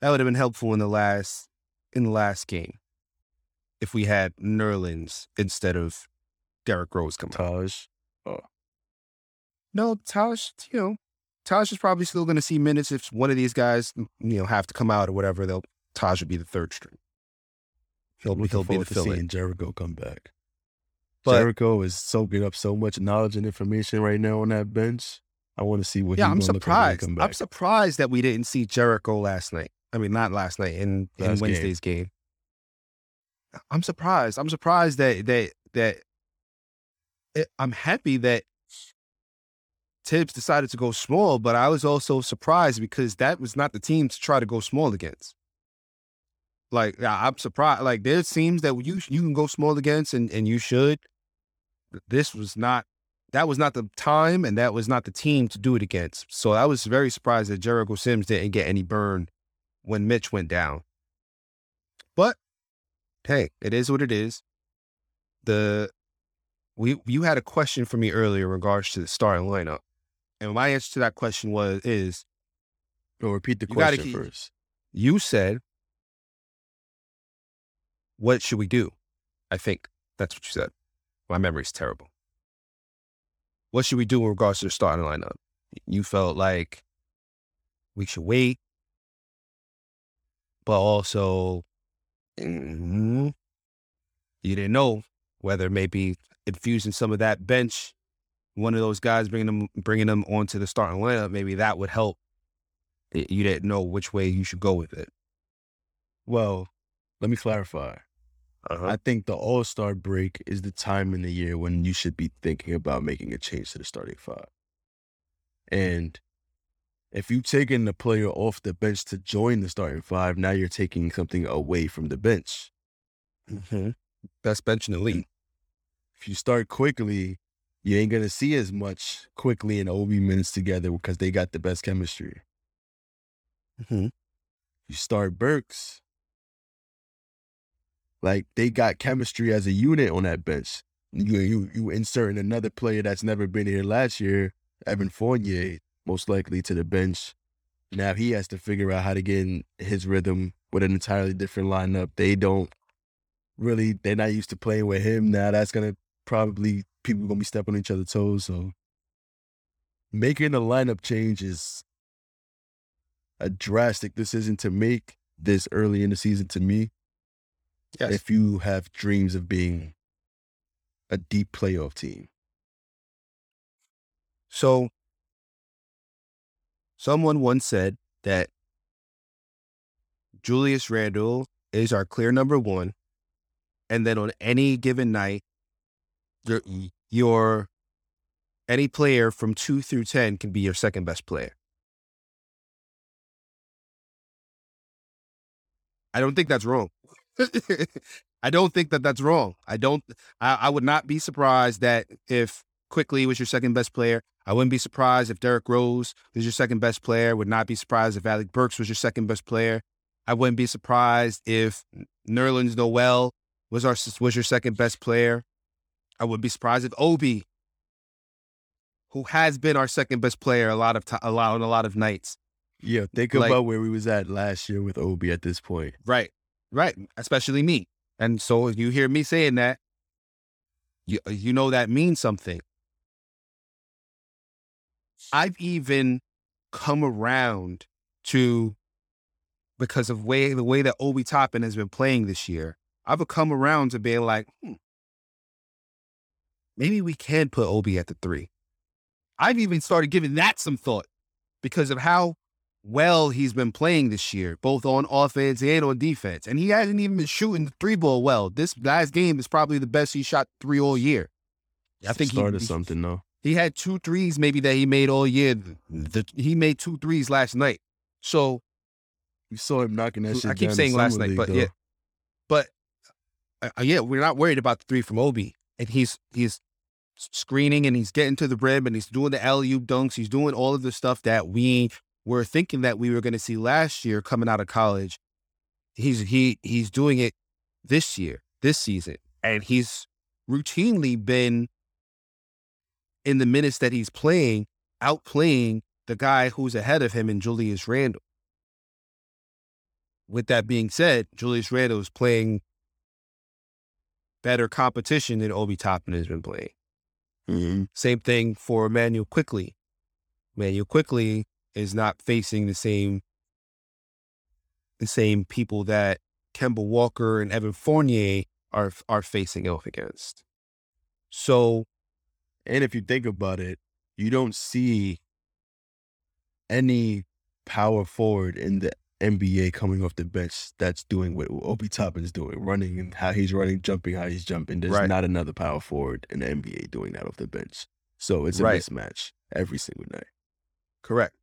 That would have been helpful in the last in the last game if we had Nerlens instead of Derrick Rose coming. Taj, oh. No, Taj, you know, Taj is probably still going to see minutes if one of these guys, you know, have to come out or whatever. They'll Taj will be the third string. He'll be he'll be the fill in. seeing Jericho come back. But- Jericho is soaking up so much knowledge and information right now on that bench. I want to see what. yeah, he's I'm gonna look like when he surprised. I'm surprised that we didn't see Jericho last night. I mean, not last night in, in Last game. Wednesday's game. I'm surprised. I'm surprised that that that it, I'm happy that Thibs decided to go small, but I was also surprised because that was not the team to try to go small against. Like I'm surprised. Like there's teams that you you can go small against, and and you should. This was not that was not the time and that was not the team to do it against. So I was very surprised that Jericho Sims didn't get any burn when Mitch went down. But hey, it is what it is. The we you had a question for me earlier in regards to the starting lineup. And my answer to that question was is No, repeat the question keep- first. you said what should we do? I think that's what you said. My memory's terrible. What should we do in regards to the starting lineup? You felt like we should wait, but also mm, you didn't know whether maybe infusing some of that bench, one of those guys bringing them bringing them onto the starting lineup, maybe that would help you didn't know which way you should go with it. Well, let me clarify. Uh-huh. I think the All Star break is the time in the year when you should be thinking about making a change to the starting five. And if you've taken the player off the bench to join the starting five, now you're taking something away from the bench. mm-hmm. Best bench in the league. If you start Quickley, you ain't gonna see as much Quickley and Obi minutes together because they got the best chemistry. Mm-hmm. You start Burks, like they got chemistry as a unit on that bench. You you you insert another player that's never been here last year, Evan Fournier, most likely to the bench. Now he has to figure out how to get in his rhythm with an entirely different lineup. They don't really they're not used to playing with him. Now that's gonna probably people gonna be stepping on each other's toes. So making a lineup change is a drastic decision to make this early in the season to me Yes. if you have dreams of being a deep playoff team. So, someone once said that Julius Randle is our clear number one, and then on any given night, your your any player from two through ten can be your second best player. I don't think that's wrong. I don't think that that's wrong. I don't. I, I would not be surprised that if Quickley was your second best player. I wouldn't be surprised if Derrick Rose was your second best player. Would not be surprised if Alec Burks was your second best player. I wouldn't be surprised if Nerlens Noel was our was your second best player. I wouldn't be surprised if Obi, who has been our second best player a lot of time, a lot on a lot of nights. Yeah, think Like- about where we was at last year with Obi at this point. Right, right. Especially me. And so if you hear me saying that, you you know that means something. I've even come around to because of way the way that Obi Toppin has been playing this year. I've come around to being like, hmm, maybe we can put Obi at the three. I've even started giving that some thought because of how well he's been playing this year, both on offense and on defense. And he hasn't even been shooting the three ball well. This last game is probably the best he shot three all year. I think he- started something though. he had two threes maybe that he made all year. The, he made two threes last night. So You saw him knocking that shit. I keep saying last night, League, but though. yeah, but uh, uh, yeah, we're not worried about the three from Obi, and he's he's screening and he's getting to the rim and he's doing the alley oop dunks. He's doing all of the stuff that we were thinking that we were going to see last year coming out of college. He's he he's doing it this year, this season, and he's routinely been in the minutes that he's playing, outplaying the guy who's ahead of him in Julius Randle. With that being said, Julius Randle is playing better competition than Obi Toppin has been playing. Mhm. Same thing for Immanuel Quickley. Immanuel Quickley is not facing the same the same people that Kemba Walker and Evan Fournier are are facing off against. So And if you think about it, you don't see any power forward in the NBA coming off the bench that's doing what Obi Toppin's doing, running and how he's running, jumping, how he's jumping. There's Right. not another power forward in the NBA doing that off the bench. So it's a Right. mismatch every single night. Correct.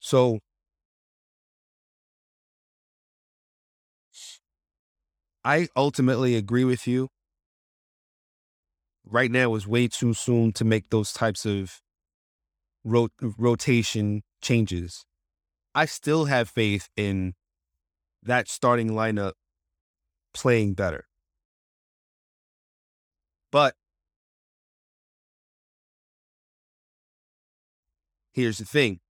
So I ultimately agree with you. Right now is way too soon to make those types of rot- rotation changes. I still have faith in that starting lineup playing better. But here's the thing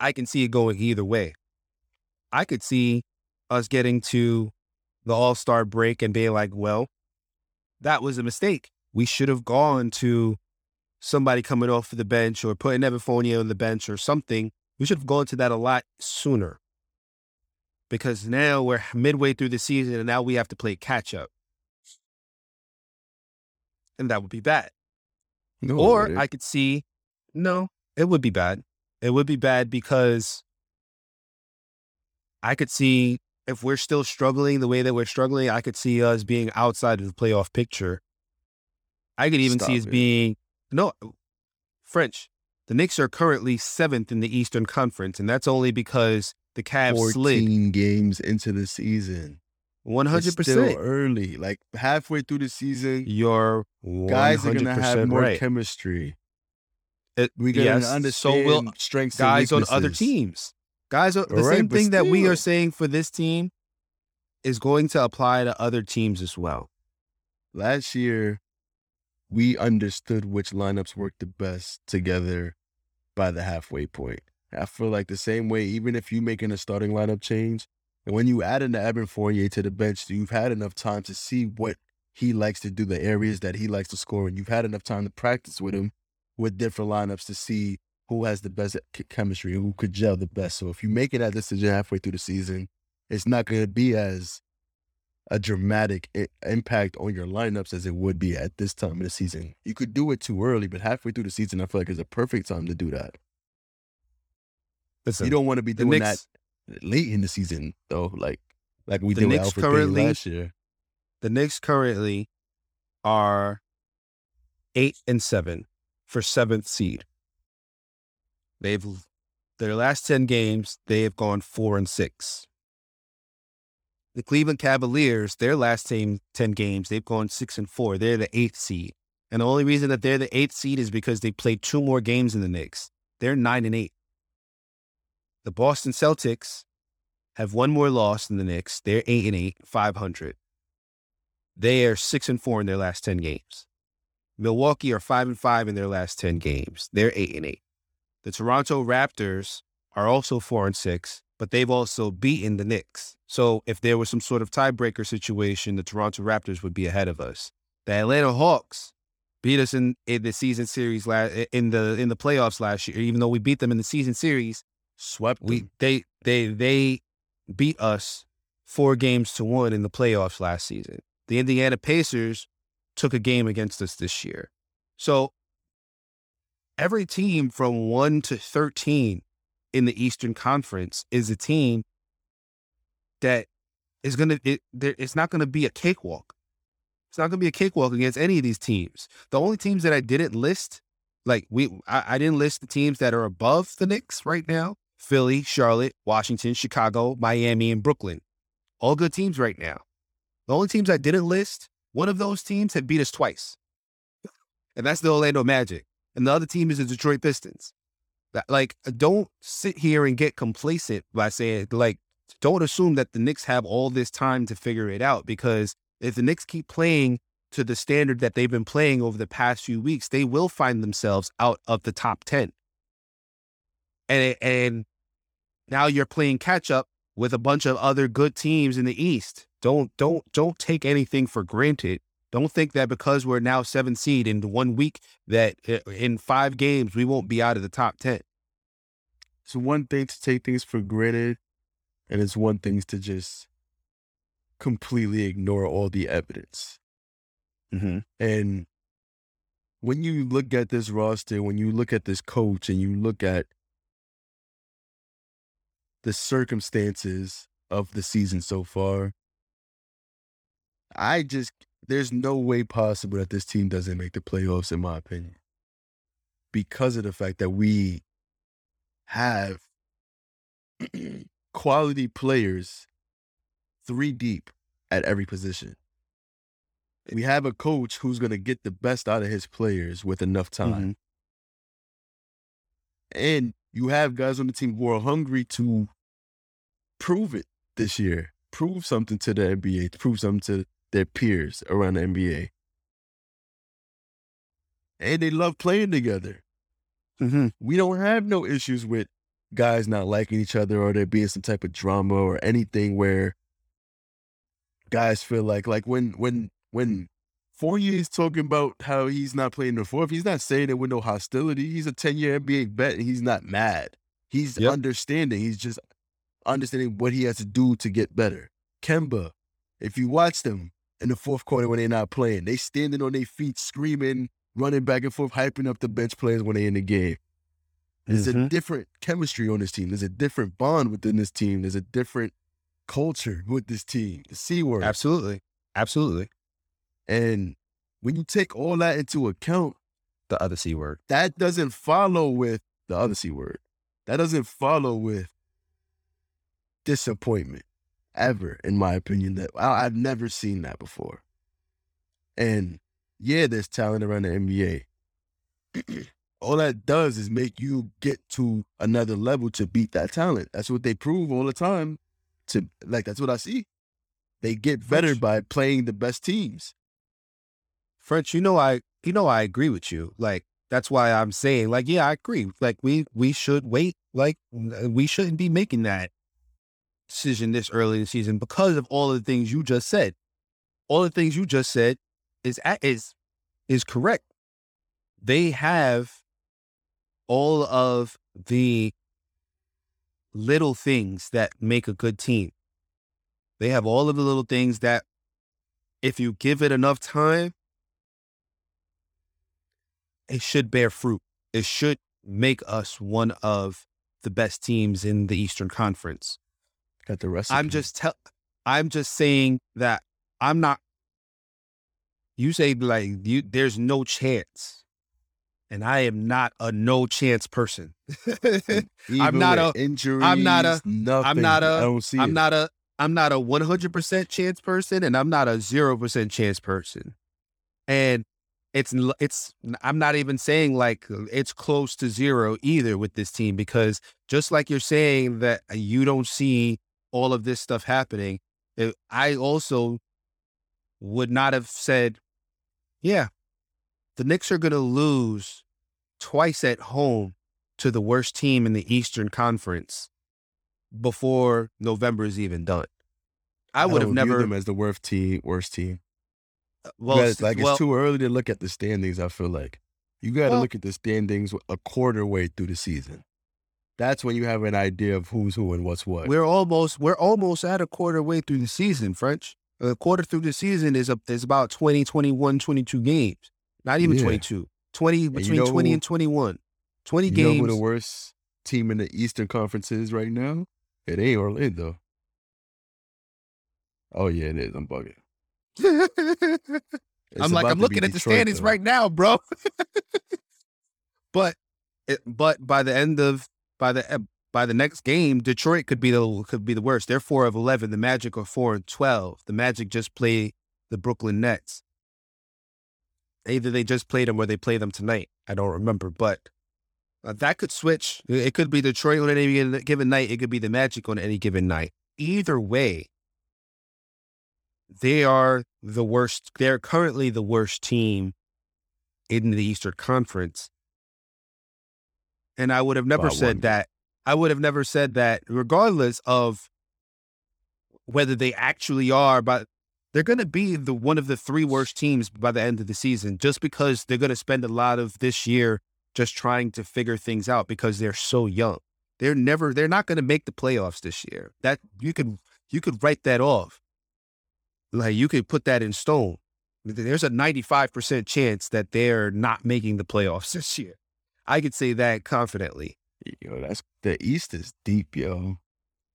I can see it going either way. I could see us getting to the All Star break and being like, well, that was a mistake. We should have gone to somebody coming off of the bench or putting Evan Fournier on the bench or something. We should have gone to that a lot sooner. Because now we're midway through the season and now we have to play catch up. And that would be bad. No, Or I could see, no, it would be bad. It would be bad because I could see if we're still struggling the way that we're struggling, I could see us being outside of the playoff picture. I could even Stop see us it. being no French. The Knicks are currently seventh in the Eastern Conference, and that's only because the Cavs slid 14 games into the season. one hundred percent. early. Like halfway through the season, You're guys are gonna have more right. chemistry. It- We gotta yes, understand so will strengths guys on other teams. Guys, the right, same thing that we are saying for this team is going to apply to other teams as well. Last year, we understood which lineups worked the best together by the halfway point. I feel like the same way, even if you're making a starting lineup change, and when you add in the Evan Fournier to the bench, you've had enough time to see what he likes to do, the areas that he likes to score, and you've had enough time to practice with him with different lineups to see who has the best chemistry who could gel the best. So if you're making that decision halfway through the season, it's not going to be as a dramatic I- impact on your lineups as it would be at this time of the season. You could do it too early, but halfway through the season, I feel like it's a perfect time to do that. Listen, you don't want to be doing Knicks, that late in the season, though, like like we did with Knicks Elfrid currently- last year. the Knicks currently are eight and seven for seventh seed. They've their last ten games, they have gone four and six. The Cleveland Cavaliers, their last team ten games, they've gone six and four. They're the eighth seed. And the only reason that they're the eighth seed is because they played two more games in the Knicks. They're nine and eight. The Boston Celtics have one more loss than the Knicks. They're eight and eight, five hundred. They are six and four in their last ten games. Milwaukee are five and five in their last ten games. They're eight and eight. The Toronto Raptors are also four and six, but they've also beaten the Knicks. So if there was some sort of tiebreaker situation, the Toronto Raptors would be ahead of us. The Atlanta Hawks beat us in, in the season series last in the in the playoffs last year. Even though we beat them in the season series, Swept hmm. we them. they they they beat us four games to one in the playoffs last season. The Indiana Pacers took a game against us this year. So every team from 1 to 13 in the Eastern Conference is a team that is going to it, there- it's not going to be a cakewalk. It's not going to be a cakewalk against any of these teams. The only teams that I didn't list like we I, I didn't list the teams that are above the Knicks right now. Philly, Charlotte, Washington, Chicago, Miami, and Brooklyn. All good teams right now. The only teams I didn't list, one of those teams had beat us twice. And that's the Orlando Magic. And the other team is the Detroit Pistons. Like, uh, don't sit here and get complacent by saying, like, don't assume that the Knicks have all this time to figure it out because if the Knicks keep playing to the standard that they've been playing over the past few weeks, they will find themselves out of the top 10. And, and now you're playing catch up with a bunch of other good teams in the East. Don't don't don't take anything for granted. Don't think that because we're now seven seed in one week that uh, in five games we won't be out of the top ten. It's one thing to take things for granted, and it's one thing to just completely ignore all the evidence. Mm-hmm. And when you look at this roster, when you look at this coach, and you look at the circumstances of the season so far, I just, there's no way possible that this team doesn't make the playoffs, in my opinion, because of the fact that we have quality players three deep at every position. We have a coach who's going to get the best out of his players with enough time. Mm-hmm. And you have guys on the team who are hungry to prove it this year, prove something to the NBA, prove something to their peers around the NBA. And they love playing together. Mm-hmm. We don't have no issues with guys not liking each other or there being some type of drama or anything where guys feel like like when when when Fournier is talking about how he's not playing the fourth, he's not saying it with no hostility. He's a 10 year NBA vet and he's not mad. He's Yep. understanding. He's just understanding what he has to do to get better. Kemba, if you watch them in the fourth quarter when they're not playing, they standing on their feet, screaming, running back and forth, hyping up the bench players when they're in the game. There's a Mhm. different chemistry on this team. There's a different bond within this team. There's a different culture with this team. The C word. Absolutely. Absolutely. And when you take all that into account, The other C word. that doesn't follow with the other C word. That doesn't follow with disappointment ever, in my opinion. That I, I've never seen that before. And yeah, there's talent around the NBA. all that does is make you get to another level to beat that talent. That's what they prove all the time. To like, that's what I see. They get better by playing the best teams. French, you know I you know I agree with you. Like that's why I'm saying like yeah, I agree. Like we we should wait. Like uh, we shouldn't be making that decision this early in the season because of all the things you just said. All the things you just said is is is correct. They have all of the little things that make a good team. They have all of the little things that if you give it enough time it should bear fruit. It should make us one of the best teams in the Eastern Conference. Got the rest. I'm just tell I'm just saying that I'm not you say like you there's no chance. And I am not a no chance person. I'm not a- injuries. I'm not a- Nothing. not a- I don't see I'm it. not a I'm not a 100% chance person and I'm not a 0% chance person. And it's it's I'm not even saying like uh, it's close to zero either with this team because just like you're saying that uh, you don't see all of this stuff happening, it- I also would not have said, yeah, the Knicks are going to lose twice at home to the worst team in the Eastern Conference before November is even done. I would have oh, view never. them as the worst team. Worst team. Well, Well, s- like well, it's too early to look at the standings. I feel like you got to Well- look at the standings a quarter way through the season. That's when you have an idea of who's who and what's what. we're almost we're almost at a quarter way through the season. French, a quarter through the season is up is about 20, 21, 22 games. Not even Yeah. 22. 20 you between know 20 who- and 21. 20 you know games. who the worst team in the Eastern Conference is right now? It ain't Orlando. Oh yeah, it is. I'm bugging. I'm like, I'm looking at the Detroit, standings though. right now, bro. but, it, but by the end of by the eh, by the next game, Detroit could be the could be the worst. They're four of eleven. The Magic are four and twelve. The Magic just play the Brooklyn Nets. Either they just played them or they play them tonight. I don't remember, but uh, that could switch. It could be Detroit on any given night. It could be the Magic on any given night. Either way, they are the worst. They're currently the worst team in the Eastern Conference. And I would have never said that. I would have never said that, regardless of whether they actually are, but they're going to be the one of the three worst teams by the end of the season, just because they're going to spend a lot of this year just trying to figure things out because they're so young. They're never. They're not going to make the playoffs this year. That you could you could write that off. Like you could put that in stone. There's a 95% chance that they're not making the playoffs this year. I could say that confidently. Yo, that's the East is deep, yo.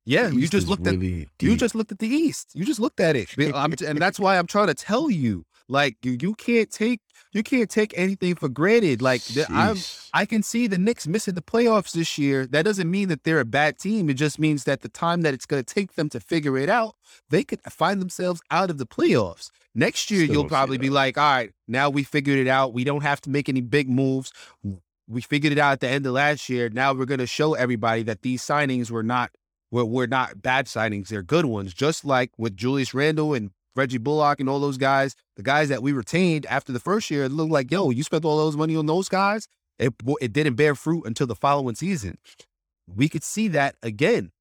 Yeah, you just looked at really you just looked at the East. You just looked at it. I'm, and that's why I'm trying to tell you, like you, you can't take you can't take anything for granted. Like the, I'm I can see the Knicks missing the playoffs this year. That doesn't mean that they're a bad team. It just means that the time that it's going to take them to figure it out, they could find themselves out of the playoffs. Next year, Still you'll probably be like, all right, now we figured it out. We don't have to make any big moves. We figured it out at the end of last year. Now we're going to show everybody that these signings were not were, were not bad signings. They're good ones. Just like with Julius Randle and Reggie Bullock and all those guys, the guys that we retained after the first year, it looked like, yo, you spent all those money on those guys. It it didn't bear fruit until the following season. We could see that again.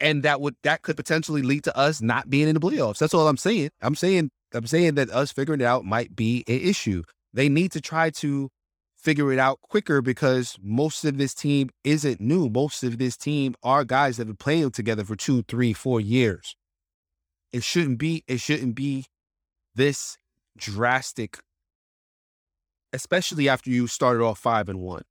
And that would that could potentially lead to us not being in the playoffs. That's all I'm saying. I'm saying I'm saying that us figuring it out might be an issue. They need to try to figure it out quicker because most of this team isn't new. Most of this team are guys that have been playing together for two, three, four years. It shouldn't be, it shouldn't be this drastic, especially after you started off five and one.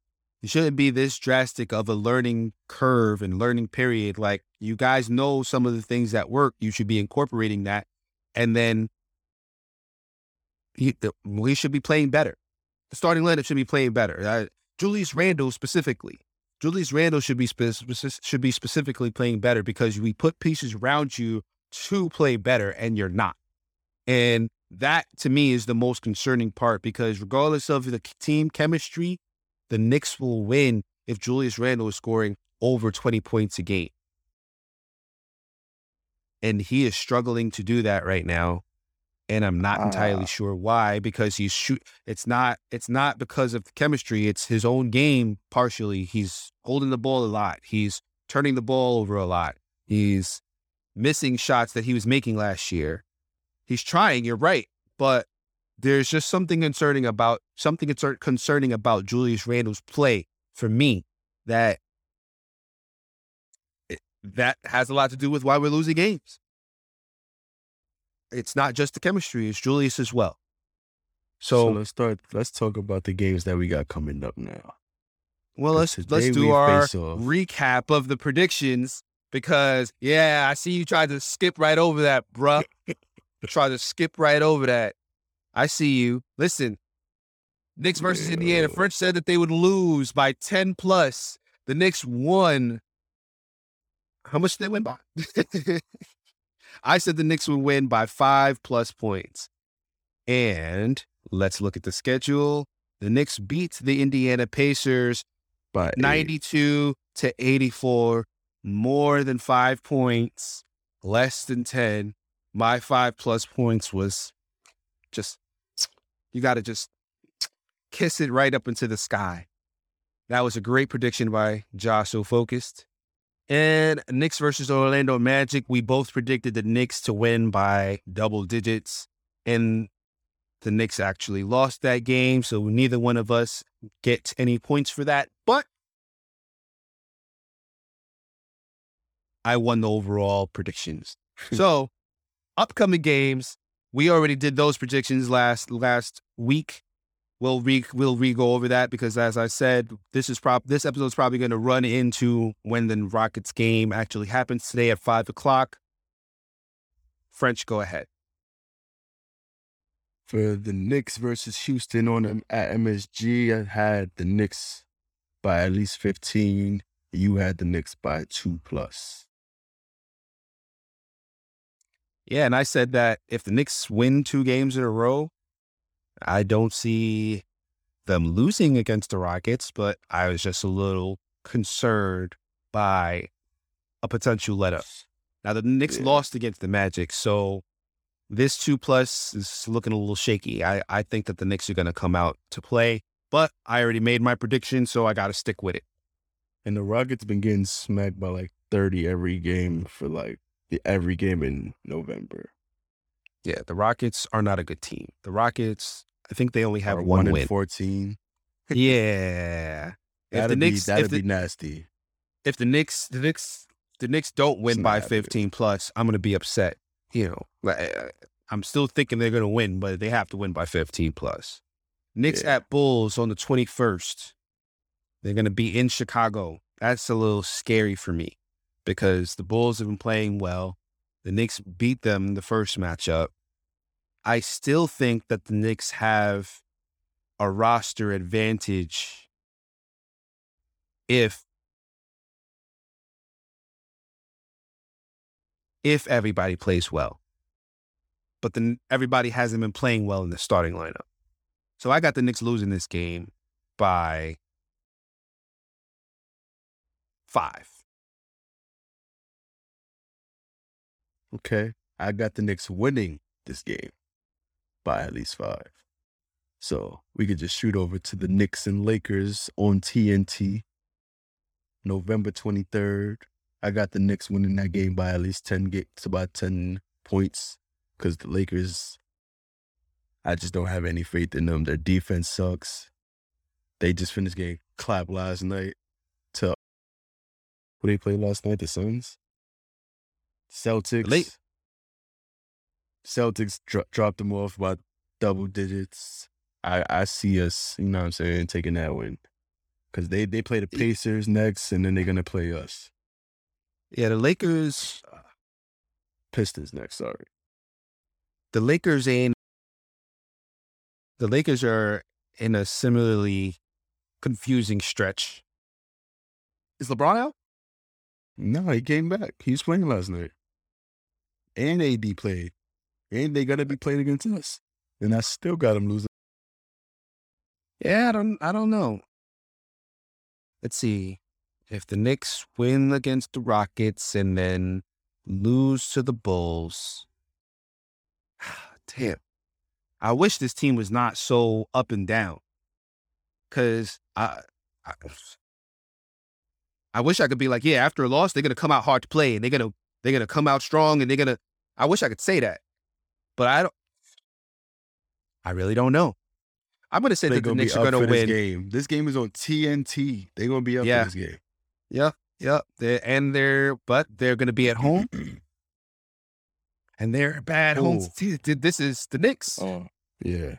It shouldn't be this drastic of a learning curve and learning period. Like you guys know some of the things that work. You should be incorporating that. And then he, we should be playing better. The starting lineup should be playing better. Uh, Julius Randle specifically. Julius Randle should be spe- should be specifically playing better because we put pieces around you to play better, and you're not. And that to me is the most concerning part because regardless of the team chemistry, the Knicks will win if Julius Randle is scoring over 20 points a game. And he is struggling to do that right now. And I'm not entirely Ah. sure why, because he's shoot it's not it's not because of the chemistry, it's his own game partially. He's holding the ball a lot. He's turning the ball over a lot. He's missing shots that he was making last year. He's trying, you're right, but there's just something concerning about something concerning about Julius Randle's play for me that that has a lot to do with why we're losing games. It's not just the chemistry; it's Julius as well. So, So, let's start. Let's talk about the games that we got coming up now. well, let's let's do we our recap of the predictions because yeah, I see you tried to skip right over that, bruh. Try to skip right over that. I see you. Listen, Knicks versus Indiana. French said that they would lose by 10 plus. The Knicks won. How much did they win by? I said the Knicks would win by five plus points. And let's look at the schedule. The Knicks beat the Indiana Pacers By eight. 92 to 84, more than five points, less than 10. My five plus points was just, you got to just kiss it right up into the sky. That was a great prediction by Josh So Focused. And Knicks versus Orlando Magic, we both predicted the Knicks to win by double digits. And the Knicks actually lost that game. So neither one of us get any points for that. But I won the overall predictions. so upcoming games, we already did those predictions last last week. We'll re we'll re go over that because as I said, this is prob this episode is probably going to run into when the Rockets game actually happens today at five o'clock. French, go ahead. For the Knicks versus Houston on at MSG, I had the Knicks by at least 15. You had the Knicks by two plus. Yeah, and I said that if the Knicks win two games in a row, I don't see them losing against the Rockets, but I was just a little concerned by a potential let up. Now the Knicks Yeah. lost against the Magic, so this two plus is looking a little shaky. I, I think that the Knicks are gonna come out to play, but I already made my prediction, so I gotta stick with it. And the Rockets been getting smacked by like 30 every game for like every game in November. Yeah, the Rockets are not a good team. The Rockets, I think they only have one in win. 14. yeah. If That'd the be, Knicks, that'd if the, be nasty. if the Knicks, the Knicks, the Knicks don't win It's by. 15 plus, I'm gonna be upset. You know, like, uh, I'm still thinking they're gonna win, but they have to win by 15 plus. Knicks Yeah. at Bulls on the 21st. They're gonna be in Chicago. That's a little scary for me because the Bulls have been playing well. The Knicks beat them the first matchup. I still think that the Knicks have a roster advantage if if everybody plays well. But then everybody hasn't been playing well in the starting lineup. So I got the Knicks losing this game by five. Okay. I got the Knicks winning this game by at least five. So we could just shoot over to the Knicks and Lakers on TNT. November 23rd. I got the Knicks winning that game by at least 10 games, about 10 points. Because the Lakers, I just don't have any faith in them. Their defense sucks. They just finished getting clapped last night to who they played last night? The Suns? Celtics. Late- Celtics dro- dropped them off by double digits. I, I see us, you know what I'm saying, taking that win. because they they play the Pacers next, and then they're gonna play us Yeah, the Lakers. Ah. Pistons next. Sorry. The Lakers ain't. The Lakers are in a similarly confusing stretch. Is LeBron out? No, he came back. He was playing last night, and AD played, and they gonna be playing against us, and I still got them losing. Yeah, I don't. I don't know. Let's see. If the Knicks win against the Rockets and then lose to the Bulls, damn. I wish this team was not so up and down. Cause I, I, I wish I could be like, yeah, after a loss, they're gonna come out hard to play and they're gonna they're gonna come out strong and they're gonna. I wish I could say that, but I don't. I really don't know. I'm gonna say They're that the Knicks are gonna for this win. game. This game is on TNT. They're gonna be up Yeah. for this game. Yep, yep. They're, and they're but they're going to be at home, and they're bad home. Ooh. This is the Knicks. Oh, yeah.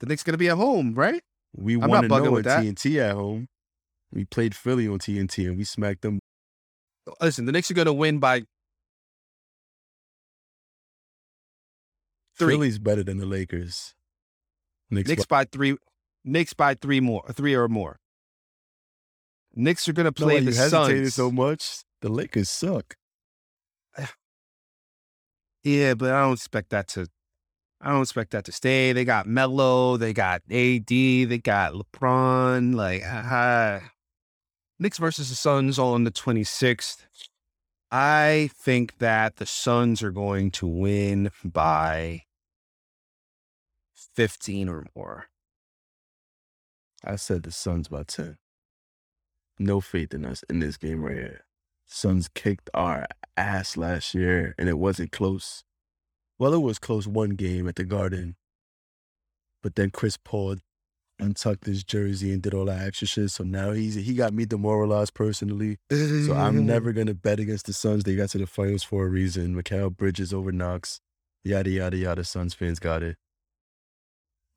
The Knicks going to be at home, right? We I'm not to bugging know with at that. TNT at home. We played Philly on TNT and we smacked them. Listen, the Knicks are going to win by Three. Philly's better than the Lakers. Knicks, Knicks by three. Knicks by three more, three or more. Knicks are going to play you the hesitated Suns. so much. The Lakers suck. Yeah, but I don't expect that to. I don't expect that to stay. They got Melo, they got AD, they got LeBron. Like, uh, Knicks versus the Suns on the 26th. I think that the Suns are going to win by 15 or more. I said the Suns by 10. No faith in us in this game right here. Suns kicked our ass last year and it wasn't close. Well, it was close one game at the Garden. But then Chris Paul untucked his jersey and did all that extra shit. So now he's he got me demoralized personally. So I'm never gonna bet against the Suns. They got to the finals for a reason. Mikal Bridges over Knox. Yada yada yada. Suns fans got it.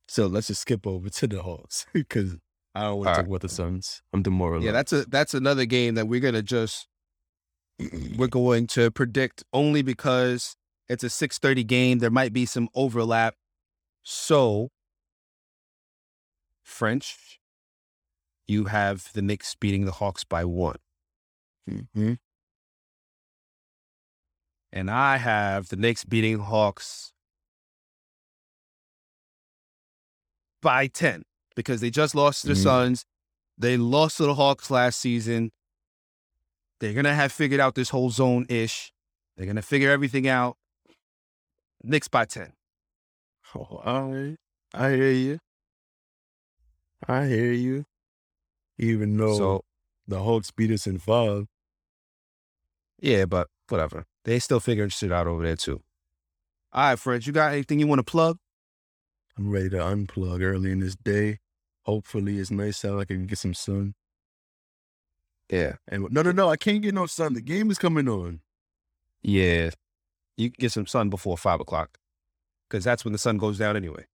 So let's just skip over to the Hawks because I don't want to talk right. about the Suns. I'm demoralized. Yeah, that's a that's another game that we're gonna just we're going to predict only because it's a six thirty game. There might be some overlap. So French, you have the Knicks beating the Hawks by one. hmm And I have the Knicks beating Hawks by 10 because they just lost to the Mhm. Suns. They lost to the Hawks last season. They're going to have figured out this whole zone ish. They're going to figure everything out. Knicks by 10. Oh, all right. I hear you. I hear you. Even though So, the Hawks beat us in five. yeah, but whatever. They still figuring shit out over there, too. All right, French, you got anything you want to plug? I'm ready to unplug early in this day. Hopefully it's nice out. I can get some sun. Yeah. And no, no, no. I can't get no sun. The game is coming on. Yeah. You can get some sun before five o'clock because that's when the sun goes down anyway.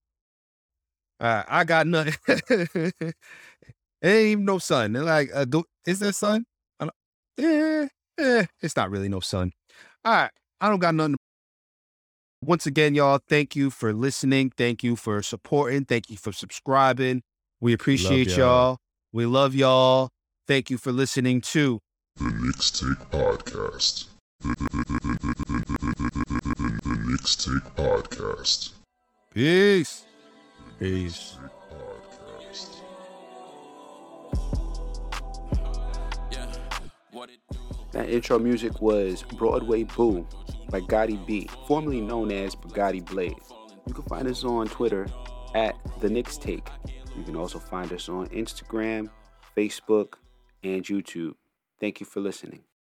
Uh, I got nothing. ain't even no son. They're like, uh, do, is there sun? Eh, eh, it's not really no son. All right. I don't got nothing. Once again, y'all, thank you for listening. Thank you for supporting. Thank you for subscribing. We appreciate y'all. y'all. We love y'all. Thank you for listening to the Knicks Take Podcast. The Knicks Take Podcast. Peace. Peace. That intro music was Broadway Boo by Gotti B, formerly known as Bugatti Blade. You can find us on Twitter at The Knicks Take. You can also find us on Instagram, Facebook, and YouTube. Thank you for listening.